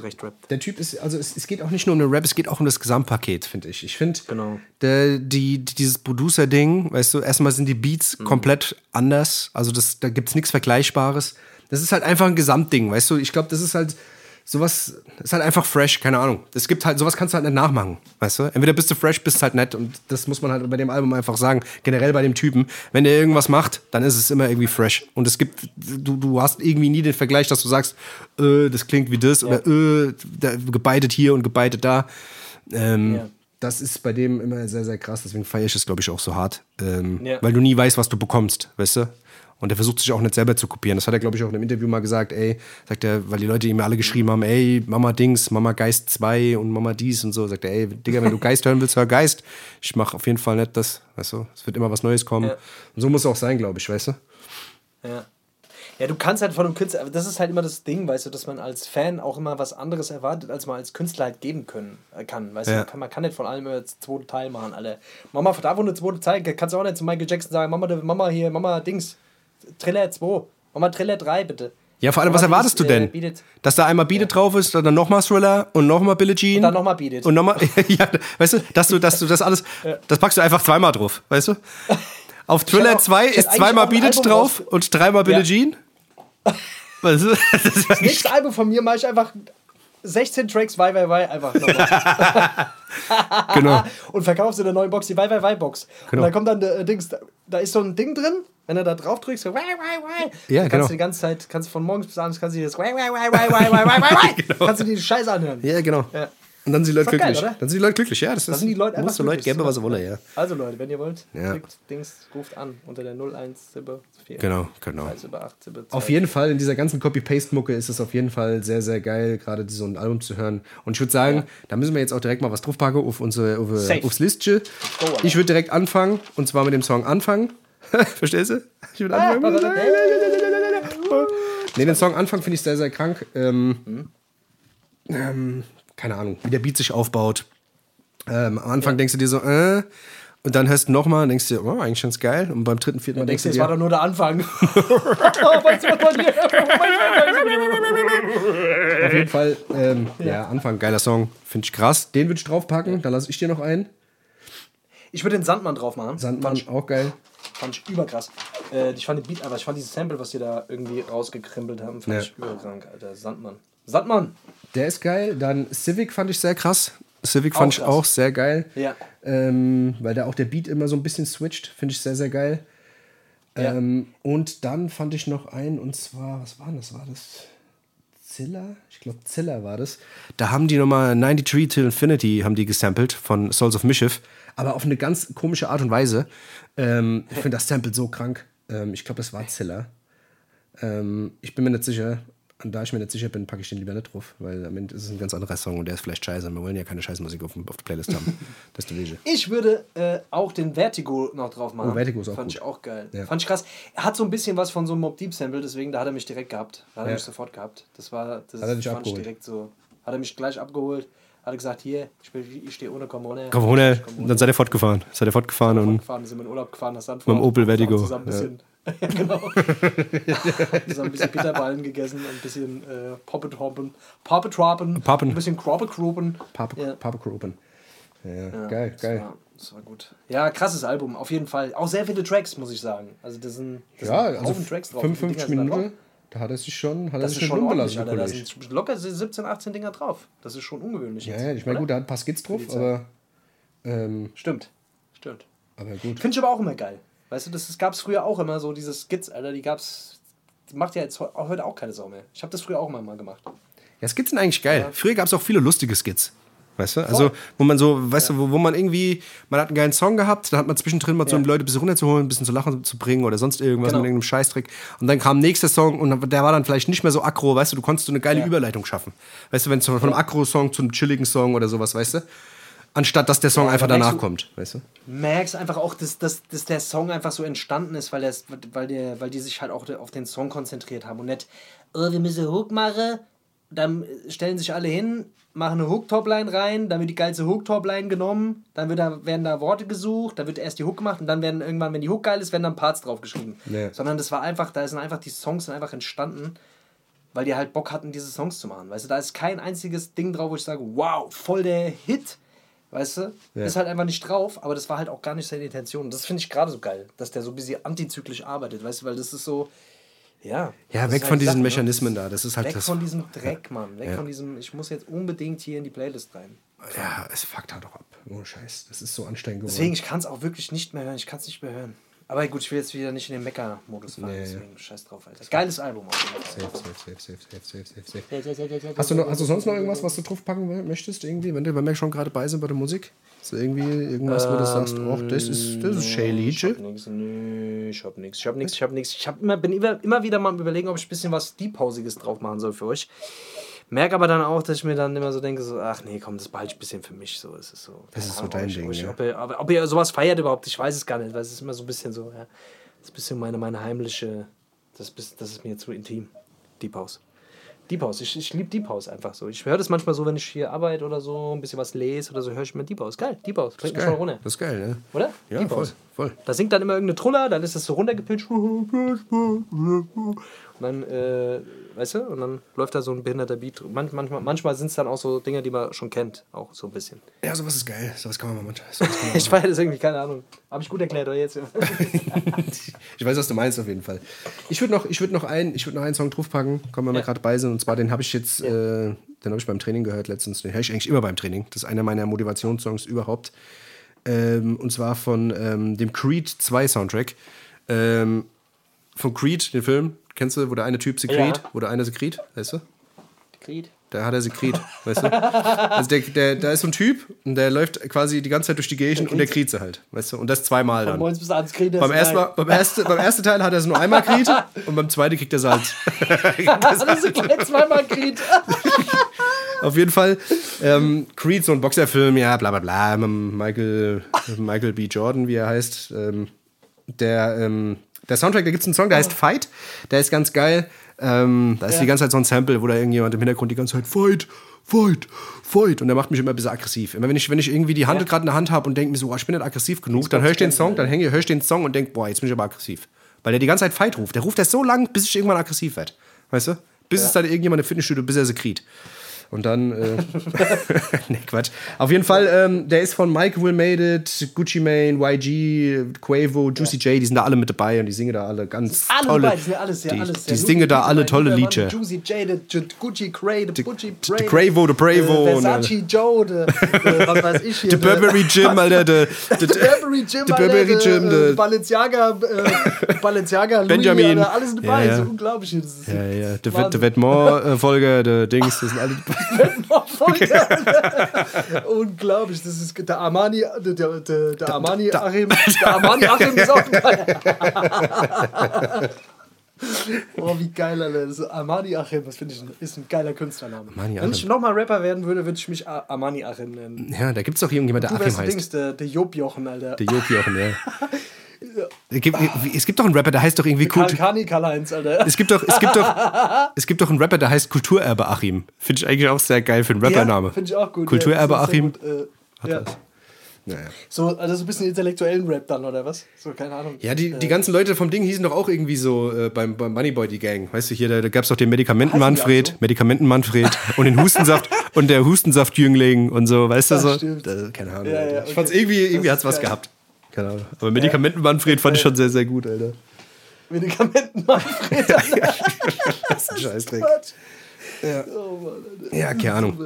der Typ ist, also es, es geht auch nicht nur um den Rap, es geht auch um das Gesamtpaket, finde ich. Ich finde, Genau. der- die, dieses Producer-Ding, weißt du, erstmal sind die Beats Mhm. komplett anders, also das, da gibt es nichts Vergleichbares. Das ist halt einfach ein Gesamtding, weißt du, ich glaube, das ist halt sowas, ist halt einfach fresh, keine Ahnung. Es gibt halt, sowas kannst du halt nicht nachmachen, weißt du. Entweder bist du fresh, bist halt nett und das muss man halt bei dem Album einfach sagen, generell bei dem Typen. Wenn der irgendwas macht, dann ist es immer irgendwie fresh. Und es gibt, du, du hast irgendwie nie den Vergleich, dass du sagst, äh, das klingt wie das oder äh, da, gebeitet hier und gebeitet da. Ähm, Ja. Das ist bei dem immer sehr, sehr krass, deswegen feiere ich es, glaube ich, auch so hart. Ähm, Ja. Weil du nie weißt, was du bekommst, weißt du? Und er versucht sich auch nicht selber zu kopieren. Das hat er, glaube ich, auch in einem Interview mal gesagt, ey, sagt er, weil die Leute ihm alle geschrieben haben, ey, Mama Dings, Mama Geist 2 und Mama dies und so. Sagt er, ey, Digga, wenn du Geist hören willst, hör Geist. Ich mache auf jeden Fall nicht das, weißt du? Es wird immer was Neues kommen. Ja. Und so muss es auch sein, glaube ich, weißt du? Ja. Ja, du kannst halt von einem Künstler, aber das ist halt immer das Ding, weißt du, dass man als Fan auch immer was anderes erwartet, als man als Künstler halt geben können, äh, kann. Weißt du, Ja. man kann, man kann nicht von allem das zweite Teil machen, alle. Mama, da wo eine zweite Teil, kannst du auch nicht zu Michael Jackson sagen, Mama, Mama hier, Mama Dings, Triller 2, Mama Triller 3, bitte. Ja, vor allem, was erwartest du äh, denn? bietet- Dass da einmal Beat It drauf ist, dann nochmal Thriller und nochmal Billie Jean. Und dann nochmal Beat It. Und nochmal, ja, weißt du, dass du, dass du das alles, das packst du einfach zweimal drauf, weißt du? Auf Thriller auch- 2 ich ist zweimal Beat It drauf raus- und dreimal Billie Ja. Jean. Weißt du? Das Das nächste Album von mir mache ich einfach 16 Tracks, Wei, Wei, Wei, einfach nochmal. genau. und verkaufst in der neuen Box die Wei, Wei, Wei Box. Genau. Und dann kommt dann der äh, Dings, da, da ist so ein Ding drin, wenn du da drauf drückst, so, wai, wai, wai, ja, kannst genau. du die ganze Zeit, kannst du von morgens bis abends, kannst du dir das wai, wai, wai, wai, wai, wai, wai, genau. kannst du dir die Scheiße anhören. Ja, genau. Ja. Und dann sind die Leute glücklich. Geil, dann sind die Leute glücklich, ja. Das, das ist, sind die Leute musst du Leute geben, was sie wollen, ja. Also Leute, wenn ihr wollt, ja. klickt Dings, ruft an unter der 01774. Genau, genau. 1, 8, 7, auf jeden Fall, in dieser ganzen Copy-Paste-Mucke ist es auf jeden Fall sehr, sehr geil, gerade so ein Album zu hören. Und ich würde sagen, ja. da müssen wir jetzt auch direkt mal was draufpacken auf unsere, auf, aufs Listchen. Ich würde direkt anfangen, und zwar mit dem Song Anfangen. Verstehst du? Ich Ah, anfangen. Nee, den Song Anfang finde ich sehr, sehr krank. Ähm, ähm, keine Ahnung, wie der Beat sich aufbaut. Ähm, am Anfang denkst du dir so, äh, und dann hörst du nochmal und denkst dir, oh, eigentlich ganz geil. Und beim dritten, vierten Mal Denkst denkst du, du es war dir, doch nur der Anfang. man hier- auf jeden Fall, ähm, ja. Anfang, geiler Song, finde ich krass. Den würde ich draufpacken, dann lasse ich dir noch einen. Ich würde den Sandmann drauf machen. Sandmann, auch geil. Fand ich überkrass. Äh, ich fand den Beat, aber ich fand dieses Sample, was die da irgendwie rausgekrimpelt haben, fand Ja. ich überkrank, Alter. Sandmann. Sandmann! Der ist geil. Dann Civic fand ich sehr krass. Civic Auch fand ich krass. auch sehr geil. Ja. Ähm, weil da auch der Beat immer so ein bisschen switcht. Finde ich sehr, sehr geil. Ja. Ähm, und dann fand ich noch einen, und zwar, was war das? War das Zilla? Ich glaube, Zilla war das. Da haben die nochmal 93 Till Infinity haben die gesampelt von Souls of Mischief. Aber auf eine ganz komische Art und Weise. Ähm, ich finde das Sample so krank. Ähm, ich glaube, das war Zilla. Ähm, ich bin mir nicht sicher. Und da ich mir nicht sicher bin, packe ich den lieber nicht drauf, weil am Ende ist es ein ganz anderer Song und der ist vielleicht scheiße. Wir wollen ja keine Scheißmusik auf, auf der Playlist haben. Das ist. Ich würde äh, auch den Vertigo noch drauf machen. Oh, Vertigo ist auch Fand gut. ich auch geil. Ja. Fand ich krass. Er hat so ein bisschen was von so einem Mob Deep Sample, deswegen da hat er mich direkt gehabt. Da hat er Ja. mich sofort gehabt. Das war, das Hat er dich fand abgeholt? ich direkt so. Hat er mich gleich abgeholt. Hat er gesagt, hier, ich, stehe ohne Corona. Komm runter, Ich komm und dann seid ihr fortgefahren. Seid ihr fortgefahren und gefahren, sind in Urlaub gefahren, das Sand Mit dem Opel Vertigo, Zusammen ein bisschen, ja. genau. zusammen ein bisschen Bitterballen gegessen, ein bisschen äh, Poppet Hoppen, Poppet Hoppen, Poppen. ein bisschen Kroppe Kropen. Papa, Ja. Ja, Ja, geil, das geil. War, das war gut. Ja, krasses Album, auf jeden Fall. Auch sehr viele Tracks, muss ich sagen. Also, das sind, das Ja, sind also Tracks drauf. 55 Die Dinger sind da Minuten, drauf. Da hat er sich schon, hat er Das sich ist schon ordentlich, Alter. Da sind locker 17, 18 Dinger drauf. Das ist schon ungewöhnlich. Ja, jetzt, ja, ich meine, gut, da hat ein paar Skits drauf, die aber, ähm, Stimmt. Stimmt. aber gut. Finde ich aber auch immer geil. Weißt du, das, das gab es früher auch immer so, diese Skits, Alter, die gab's. macht ja jetzt heute auch keine Sau mehr. Ich habe das früher auch mal, mal gemacht. Ja, Skits sind eigentlich geil. Früher gab es auch viele lustige Skits. Weißt du? Also, wo man so, weißt du, wo, wo man irgendwie, man hat einen geilen Song gehabt, dann hat man zwischendrin mal so, um die Leute ein bisschen runterzuholen, ein bisschen zu lachen zu bringen oder sonst irgendwas Genau. mit irgendeinem Scheißtrick. Und dann kam nächster Song und der war dann vielleicht nicht mehr so aggro, weißt du, du konntest so eine geile Ja. Überleitung schaffen. Weißt du, wenn es von einem Aggro-Song zu einem chilligen Song oder sowas, weißt du? Anstatt dass der Song einfach da danach du- kommt, weißt du? merkst einfach auch, dass, dass, dass der Song einfach so entstanden ist, weil, der's- weil, der, weil die sich halt auch auf den Song konzentriert haben und nicht, oh, wir müssen Hook machen, dann stellen sich alle hin, machen eine Hook-Topline rein, dann wird die geilste Hook-Topline genommen, dann wird da, werden da Worte gesucht, dann wird erst die Hook gemacht und dann werden irgendwann, wenn die Hook geil ist, werden dann Parts draufgeschrieben. Ja. Sondern das war einfach, da sind einfach die Songs sind einfach entstanden, weil die halt Bock hatten, diese Songs zu machen. Weißt du, da ist kein einziges Ding drauf, wo ich sage, wow, voll der Hit. Weißt du? Ja. Ist halt einfach nicht drauf, aber das war halt auch gar nicht seine Intention. Das finde ich gerade so geil, dass der so ein bisschen antizyklisch arbeitet, weißt du, weil das ist so, ja. Ja, weg ist von die diesen Sache, ne? Mechanismen da. Das ist halt Weg das. von diesem Dreck, Mann. Weg Ja. von diesem, ich muss jetzt unbedingt hier in die Playlist rein. Ja, es fuckt halt auch ab. Ohne Scheiß. Das ist so anstrengend geworden. Deswegen, ich kann es auch wirklich nicht mehr hören. Ich kann es nicht mehr hören. Aber gut, ich will jetzt wieder nicht in den Mecker-Modus fallen. Nee, deswegen scheiß drauf, Alter. Geiles Album. Auf jeden Fall. Safe, safe, safe, safe, safe, safe, safe. Hast du, noch, hast du sonst noch irgendwas, was du draufpacken möchtest, irgendwie, wenn, wir schon gerade bei sind bei der Musik? So irgendwie irgendwas, wo du sagst, oh, das ist, das ist Shay Ähm, Ich Leach. hab nix, nö, ich hab nix, ich hab nix, ich hab nix. Ich hab immer, bin immer, immer wieder mal am überlegen, ob ich ein bisschen was Deep-Hausiges drauf machen soll für euch. Merke aber dann auch, dass ich mir dann immer so denke, so, ach nee, komm, das behalte ich ein bisschen für mich. So, es ist so, Das ist so dein Ding, ob ich- ja. Ob ihr, ob, ob ihr sowas feiert überhaupt, ich weiß es gar nicht, weil es ist immer so ein bisschen so, ja. Das ist ein bisschen meine, meine heimliche, das, ist- das ist mir zu intim. Deep House. Deep House, ich, ich liebe Deep House einfach so. Ich höre das manchmal so, wenn ich hier arbeite oder so, ein bisschen was lese oder so, höre ich mir Deep House. Geil, Deep House, bringt mich schon runter. Das ist geil, ne? Oder? Ja, Deep voll, House. voll. Da singt dann immer irgendeine Truller, dann ist das so runtergepitcht. Und dann, äh, weißt du, und dann läuft da so ein behinderter Beat. Man, manchmal manchmal sind es dann auch so Dinge, die man schon kennt, auch so ein bisschen. Ja, sowas ist geil. Sowas kann man mal kann man Ich feiere das irgendwie, keine Ahnung. Habe ich gut erklärt, oder jetzt? Ich weiß, was du meinst auf jeden Fall. Ich würde noch, ich würd noch, ein, ich würd noch einen Song draufpacken, kommen wir mal Ja. gerade bei sind. Und zwar, den habe ich jetzt, äh, den habe ich beim Training gehört letztens. Den höre ich eigentlich immer beim Training. Das ist einer meiner Motivationssongs überhaupt. Ähm, und zwar von ähm, dem Creed 2 Soundtrack. Ähm, von Creed, den Film. Kennst du, wo der eine Typ Sekret, Ja. wo der eine Sekret, weißt du? Creed. Da hat er Sekret, weißt du? Also der, der, da ist so ein Typ und der läuft quasi die ganze Zeit durch die Gegend und der kriegt sie halt, weißt du? Und das zweimal dann. Moins bis ans Creed. Beim ersten, Mal, beim, ersten, beim ersten Teil hat er es nur einmal kriegt und beim zweiten kriegt er es halt. Das ist gleich zweimal Creed. Auf jeden Fall. Ähm, Creed, so ein Boxerfilm, ja, bla bla bla. mit Michael, Michael B. Jordan, wie er heißt. Ähm, der, ähm, der Soundtrack, da gibt es einen Song, der heißt Fight. Der ist ganz geil. Ähm, da ist Ja. die ganze Zeit so ein Sample, wo da irgendjemand im Hintergrund die ganze Zeit Fight, Fight, Fight. Und der macht mich immer ein bisschen aggressiv. Immer wenn ich, wenn ich irgendwie die Hand Ja. gerade in der Hand habe und denke mir so, oh, ich bin nicht aggressiv genug, dann höre ich den Song, dann hänge, höre ich den Song und denke, boah, jetzt bin ich aber aggressiv. Weil der die ganze Zeit Fight ruft. Der ruft das so lang, bis ich irgendwann aggressiv werde. Weißt du? Bis es dann irgendjemand im Fitnessstudio, bis er sie kriegt. Und dann, äh, ne, Quatsch. Auf jeden Fall, ähm, der ist von Mike Will Made It, Gucci Mane, YG, Quavo, Juicy J, die sind da alle mit dabei und die singen da alle ganz Alle tolle. dabei, die sind ja alles, ja, die, alles. die singen da alle tolle Lieder. Juicy J, der J- Gucci Cray, der Gucci der Quavo, der Bravo der und, Versace Joe, der, der, was weiß ich hier. The Burberry Gym, Alter, der, Der Burberry Gym, der Alter, Burberry Gym, der, äh, der- Balenciaga, äh, Balenciaga, Louis, Benjamin. Alter, alles dabei, Ja, ja. so unglaublich. Das ist Ja, ja, der, Wahnsinn. der Vetements-Folge, der Dings, das sind alle. Folge. Unglaublich, das ist der Armani, der, der, der, der Armani Achim, der Armani Achim ist auch geil. Oh, wie geil, Alter. Das Armani Achim, das finde ich ein, ist ein geiler Künstlername. Armani Wenn ich nochmal Rapper werden würde, würde ich mich Armani Achim nennen. Ja, da gibt es doch irgendjemand, der Achim heißt. Dings, der, der Job Jochen, Alter. Der Jopi Jochen, ja. Es gibt, es gibt doch einen Rapper, der heißt doch irgendwie Karl Kult. Kani, Karl-Heinz, Alter. Es gibt doch, es gibt doch, es gibt doch einen Rapper, der heißt Kulturerbe Achim. Finde ich eigentlich auch sehr geil für einen Rappername. Finde ich auch gut. Kulturerbe ja, das Achim. gut, äh, ja. Naja. So, also so ein bisschen intellektuellen Rap dann, oder was? So, keine Ahnung. Ja, die, die ganzen Leute vom Ding hießen doch auch irgendwie so äh, beim, beim Moneyboy, die Gang. Weißt du, hier, da, da gab es doch den Medikamenten-Manfred, die Medikamenten-Manfred und den Hustensaft und der Hustensaft-Jüngling und so, weißt du Ach, so? stimmt. Äh, keine Ahnung. Ja, ja, Ich okay. fand's irgendwie, irgendwie Das hat's was geil. gehabt. Keine Ahnung. Aber Medikamenten-Manfred fand ich schon sehr, sehr gut, Alter. Medikamenten Manfred. Das ist ein Scheißdreck. Ja. Oh Mann. Ja, keine Ahnung.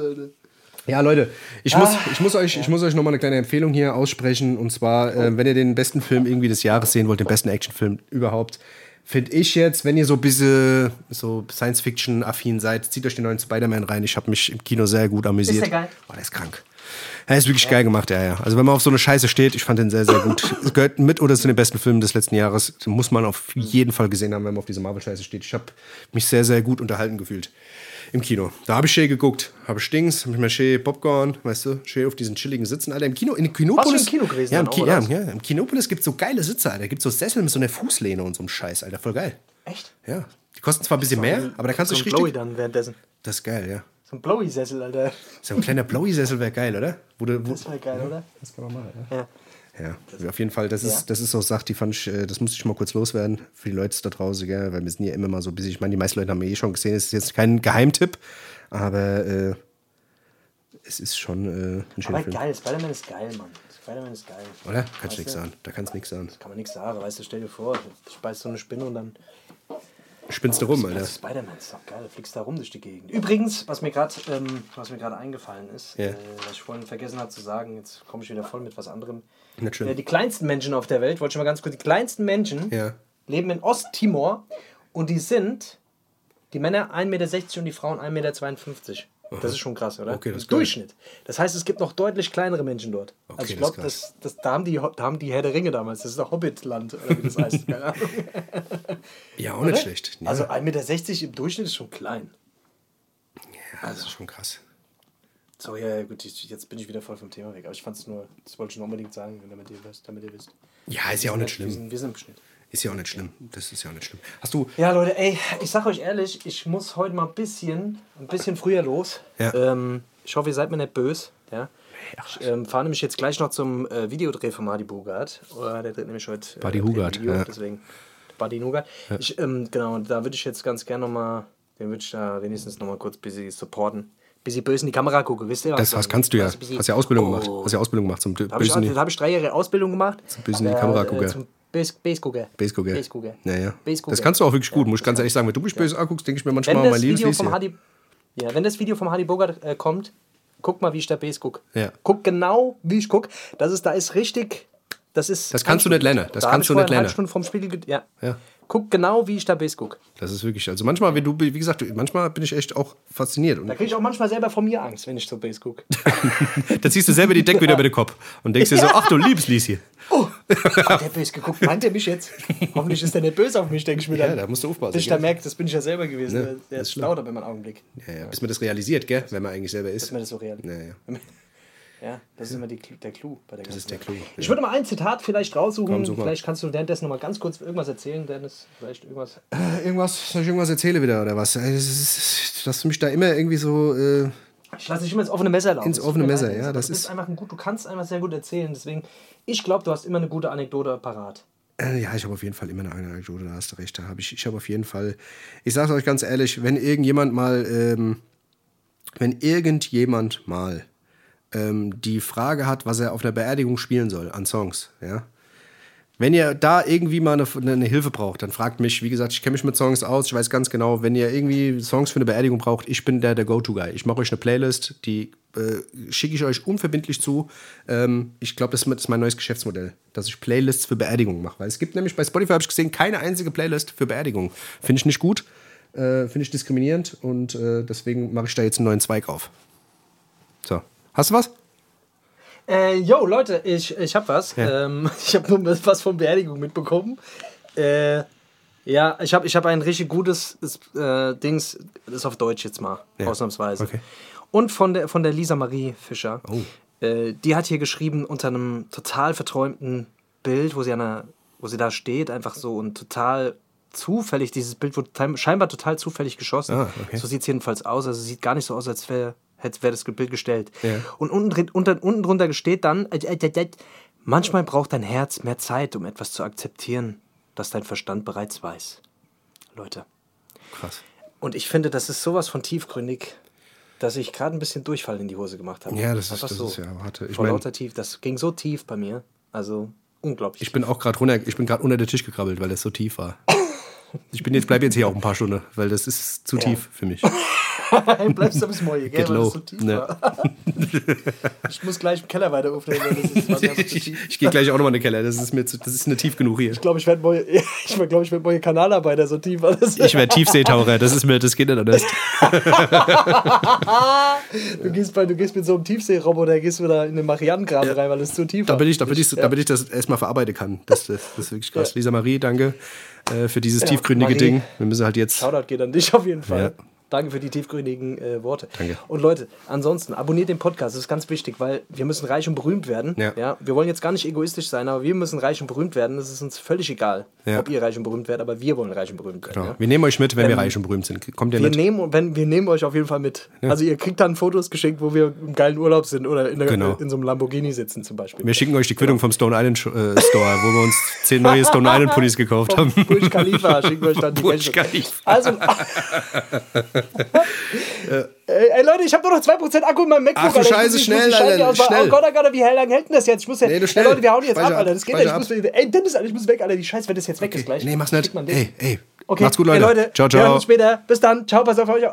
Ja, Leute, ich Ah. muss, ich muss euch, ich muss euch nochmal eine kleine Empfehlung hier aussprechen. Und zwar, äh, wenn ihr den besten Film irgendwie des Jahres sehen wollt, den besten Actionfilm überhaupt, Finde ich jetzt, wenn ihr so ein bisschen so Science-Fiction-affin seid, zieht euch den neuen Spider-Man rein. Ich habe mich im Kino sehr gut amüsiert. Ist der geil? Oh, der ist krank. Er ist wirklich geil gemacht, ja, ja. Also wenn man auf so eine Scheiße steht, ich fand den sehr, sehr gut. Es gehört mit oder zu den besten Filmen des letzten Jahres. Den muss man auf jeden Fall gesehen haben, wenn man auf diese Marvel-Scheiße steht. Ich habe mich sehr, sehr gut unterhalten gefühlt im Kino. Da habe ich schön geguckt. Habe Stings, habe ich mir schön Popcorn, weißt du, schön auf diesen chilligen Sitzen, Alter. Im Kino, in Kinopolis. Im Kino gewesen Ja, im, Ki auch, ja, oder ja, im Kinopolis gibt es so geile Sitze, Alter. Gibt so Sessel mit so einer Fußlehne und so einem Scheiß, Alter. Voll geil. Echt? Ja. Die kosten zwar ein bisschen mehr, aber da kannst du dich richtig. dann währenddessen. Das ist geil, ja. So ein Blowy-Sessel, Alter. So ein kleiner Blowy-Sessel wäre geil, oder? Wo du, wo, Das wäre geil, oder? das kann man machen, ja. Ja. Ja, auf jeden Fall, das ist, das ist so Sache, die fand ich, äh, das musste ich mal kurz loswerden für die Leute da draußen, gell? weil wir sind ja immer mal so busy. Ich meine, die meisten Leute haben eh schon gesehen, es ist jetzt kein Geheimtipp, aber äh, es ist schon äh, ein schöner Aber Film. geil, Spider-Man ist geil, Mann. Spider-Man ist geil. Oder? Kannst du nichts sagen. Da kannst du nichts sagen. Kann man nichts sagen, weißt du, stell dir vor, du speist so eine Spinne und dann. Spinnst du rum, Alter. Das ist Spider-Man ist doch geil, du fliegst da rum durch die Gegend. Übrigens, was mir gerade ähm, was mir gerade eingefallen ist, Ja. äh, was ich vorhin vergessen habe zu sagen, jetzt komme ich wieder voll mit was anderem. Äh, die kleinsten Menschen auf der Welt, wollte ich mal ganz kurz, die kleinsten Menschen Ja. leben in Osttimor und die sind, die Männer 1,60 Meter und die Frauen 1,52 Meter. Das ist schon krass, oder? Okay, das. Durchschnitt. Das heißt, es gibt noch deutlich kleinere Menschen dort. Okay, also ich glaube, das, das, da, haben die, da haben die Herr der Ringe damals, das ist der Hobbitland, oder wie das heißt. Keine Ahnung. Ja, auch nicht schlecht. Ja, Also 1,60 Meter im Durchschnitt ist schon klein. das ist schon krass. So, ja, ja, gut, jetzt bin ich wieder voll vom Thema weg. Aber ich fand es nur, das wollte ich nur unbedingt sagen, damit ihr wisst. Damit ihr wisst. Ja, ist ja auch nicht Wir schlimm. sind, wir sind im Schnitt. Ist ja auch nicht schlimm. Das ist ja auch nicht schlimm. Hast du. Ja, Leute, ey, ich sag euch ehrlich, ich muss heute mal ein bisschen, ein bisschen früher los. Ja. Ähm, ich hoffe, ihr seid mir nicht böse. Ja. Ich ähm, fahre nämlich jetzt gleich noch zum äh, Videodreh von Marty Bugart. Oder der dreht nämlich heute. Äh, Buddy Hugard, ein Video, ja. Deswegen Buddy Hugard. Ich, ähm, genau, da würde ich jetzt ganz gerne nochmal, den würde ich da wenigstens nochmal kurz busy supporten. Bisschen böse in die Kamera gucken, wisst ihr? Das hast, kannst du ja. Hast ja Ausbildung gemacht. Hast ja Ausbildung gemacht zum Da habe ich, Bösen. da hab ich drei Jahre Ausbildung gemacht. Zum Bösen in die Kamera gucken. Zum Base- Base-Gucker. Basegucker. Base-Gucker. Naja. Base-Gucker. Das kannst du auch wirklich gut, muss ich ganz ehrlich sagen. Wenn du mich böse anguckst, denke ich mir manchmal, Wenn mein liebes Video vom. Hadi, ja, wenn das Video vom Hadi Bogart äh, kommt, guck mal, wie ich da Base guck. Ja. Guck genau, wie ich guck. Das ist, da ist richtig. Das, ist Das kannst du nicht lernen. Das da kannst du nicht lernen. Stunde vom Spiegel. ge- Ja. Ja. Guck genau, wie ich da Base guck. Das ist wirklich, also manchmal, wenn du, wie gesagt, manchmal bin ich echt auch fasziniert. Und Da kriege ich auch manchmal selber von mir Angst, wenn ich so Base guck. dann ziehst du selber die Decke wieder über den Kopf und denkst dir so, ach du liebes Lieschen. Hat der böse geguckt? Meint er mich jetzt? Hoffentlich ist der nicht böse auf mich, denke ich mir Ja, dann. da musst du aufpassen. Bis ich dann merke, das bin ich ja selber gewesen. Ne, der das ist lauter, wenn man Augenblick. Ja, ja, bis man das realisiert, gell? Wenn man eigentlich selber ist. Ist mir das so real. Ja, ja. Ja, das ist immer die, der Clou bei der ganzen ist der. Clou, Ich ja. würde mal ein Zitat vielleicht raussuchen. Komm, vielleicht kannst du währenddessen noch mal ganz kurz irgendwas erzählen, Dennis. Vielleicht irgendwas. Irgendwas, soll ich irgendwas erzählen wieder oder was? Das ist, dass du mich da immer irgendwie so. Äh, Ich lasse dich immer ins offene Messer laufen. Ins Es offene Messer, ja, das du ist- einfach ein gut, du kannst einfach sehr gut erzählen. Deswegen, ich glaube, du hast immer eine gute Anekdote parat. Äh, Ja, ich habe auf jeden Fall immer eine Anekdote, da hast du recht. Da habe ich, ich habe auf jeden Fall, ich sage euch ganz ehrlich, wenn irgendjemand mal, ähm, wenn irgendjemand mal ähm, die Frage hat, was er auf einer Beerdigung spielen soll an Songs, ja, wenn ihr da irgendwie mal eine, eine Hilfe braucht, dann fragt mich. Wie gesagt, ich kenne mich mit Songs aus. Ich weiß ganz genau, wenn ihr irgendwie Songs für eine Beerdigung braucht, ich bin der, der Go-To-Guy. Ich mache euch eine Playlist, die äh, schicke ich euch unverbindlich zu. Ähm, ich glaube, das ist mein neues Geschäftsmodell, dass ich Playlists für Beerdigungen mache. Weil es gibt nämlich bei Spotify, habe ich gesehen, keine einzige Playlist für Beerdigungen. Finde ich nicht gut, äh, finde ich diskriminierend und äh, deswegen mache ich da jetzt einen neuen Zweig auf. So, hast du was? Äh, yo, Leute, ich, ich hab was. Ähm, ich habe nur was von Beerdigung mitbekommen. Äh, ja, ich habe ich hab ein richtig gutes äh, Dings, das ist auf Deutsch jetzt mal, ausnahmsweise. okay. Und von der, von der Lisa Marie Fischer. Oh. Äh, die hat hier geschrieben unter einem total verträumten Bild, wo sie, an einer, wo sie da steht, einfach so und total zufällig, dieses Bild wurde scheinbar total zufällig geschossen. Ah, okay. So sieht es jedenfalls aus. Also sieht gar nicht so aus, als wäre hätte wär das Bild gestellt. Ja. Und unten, drin- unter, unten drunter steht dann, äh, äh, äh, manchmal braucht dein Herz mehr Zeit, um etwas zu akzeptieren, das dein Verstand bereits weiß. Leute. Krass. Und ich finde, das ist sowas von tiefgründig, dass ich gerade ein bisschen Durchfall in die Hose gemacht habe. Ja, das ist- das ist ja harte- ich Vor mein- lauter tief. Das ging so tief bei mir. Also unglaublich. Ich bin auch gerade runter, ich bin gerade unter den Tisch gekrabbelt, weil das so tief war. Ich bin jetzt, bleib jetzt hier auch ein paar Stunden, weil das ist zu tief für mich. Bleibst du bis morgen, gell? Get low. so tief Ja. war. ich muss gleich im Keller weiter aufnehmen, weil das ist mir Ich, ich gehe gleich auch nochmal in den Keller. Das ist mir zu, das ist eine tief genug hier. Ich glaube, ich werde morgen, ich glaube, ich werde morgen Kanalarbeiter so tief. das- Ich werde Tiefseetaucher. Das ist mir, das geht nicht anders. Du gehst, bei, du gehst mit so einem Tiefseeroboter, gehst wieder in den Marianengraben rein, weil es zu tief Da war. bin ich, damit ich, Ja. damit ich das erstmal verarbeiten kann. Das, das, das ist wirklich krass. Lisa Marie, danke äh, für dieses tiefgründige Marie. Ding. Wir müssen halt jetzt. Shoutout geht an dich auf jeden Fall. Ja. Danke für die tiefgründigen äh, Worte. Danke. Und Leute, ansonsten abonniert den Podcast, das ist ganz wichtig, weil wir müssen reich und berühmt werden. Ja. wir wollen jetzt gar nicht egoistisch sein, aber wir müssen reich und berühmt werden. Es ist uns völlig egal, Ja. ob ihr reich und berühmt werdet, aber wir wollen reich und berühmt werden. Genau. Ja? Wir nehmen euch mit, wenn wir reich und berühmt sind. Kommt ihr Wir mit? nehmen, wenn, wir nehmen euch auf jeden Fall mit. Also ihr kriegt dann Fotos geschenkt, wo wir im geilen Urlaub sind oder in, der, Genau. in so einem Lamborghini sitzen zum Beispiel. Wir schicken euch die Quittung vom Stone Island äh, Store, wo wir uns zehn neue Stone Island Pullis gekauft haben. Burj Khalifa schicken wir euch dann die Burj. Khalifa. Also, ey, ey, Leute, ich habe nur noch 2% Akku in meinem MacBook. Ach du Alter. Scheiße, ich schnell, Alter, schnell. Oh Gott, oh Gott, wie lange hält denn das jetzt? Ich muss ja, Nee, du ey, schnell. Leute, wir hauen jetzt Speicher ab, Alter. Das geht nicht. Ich muss, ey, Dennis, Alter, ich muss weg, Alter. Die Scheiße, wenn das jetzt weg ist gleich. Nee, mach's nicht. Ey, ey. Okay, Macht's gut, Leute. Ey, Leute. Ciao, Wir hören ciao. uns später. Bis dann. Ciao, pass auf euch. auf.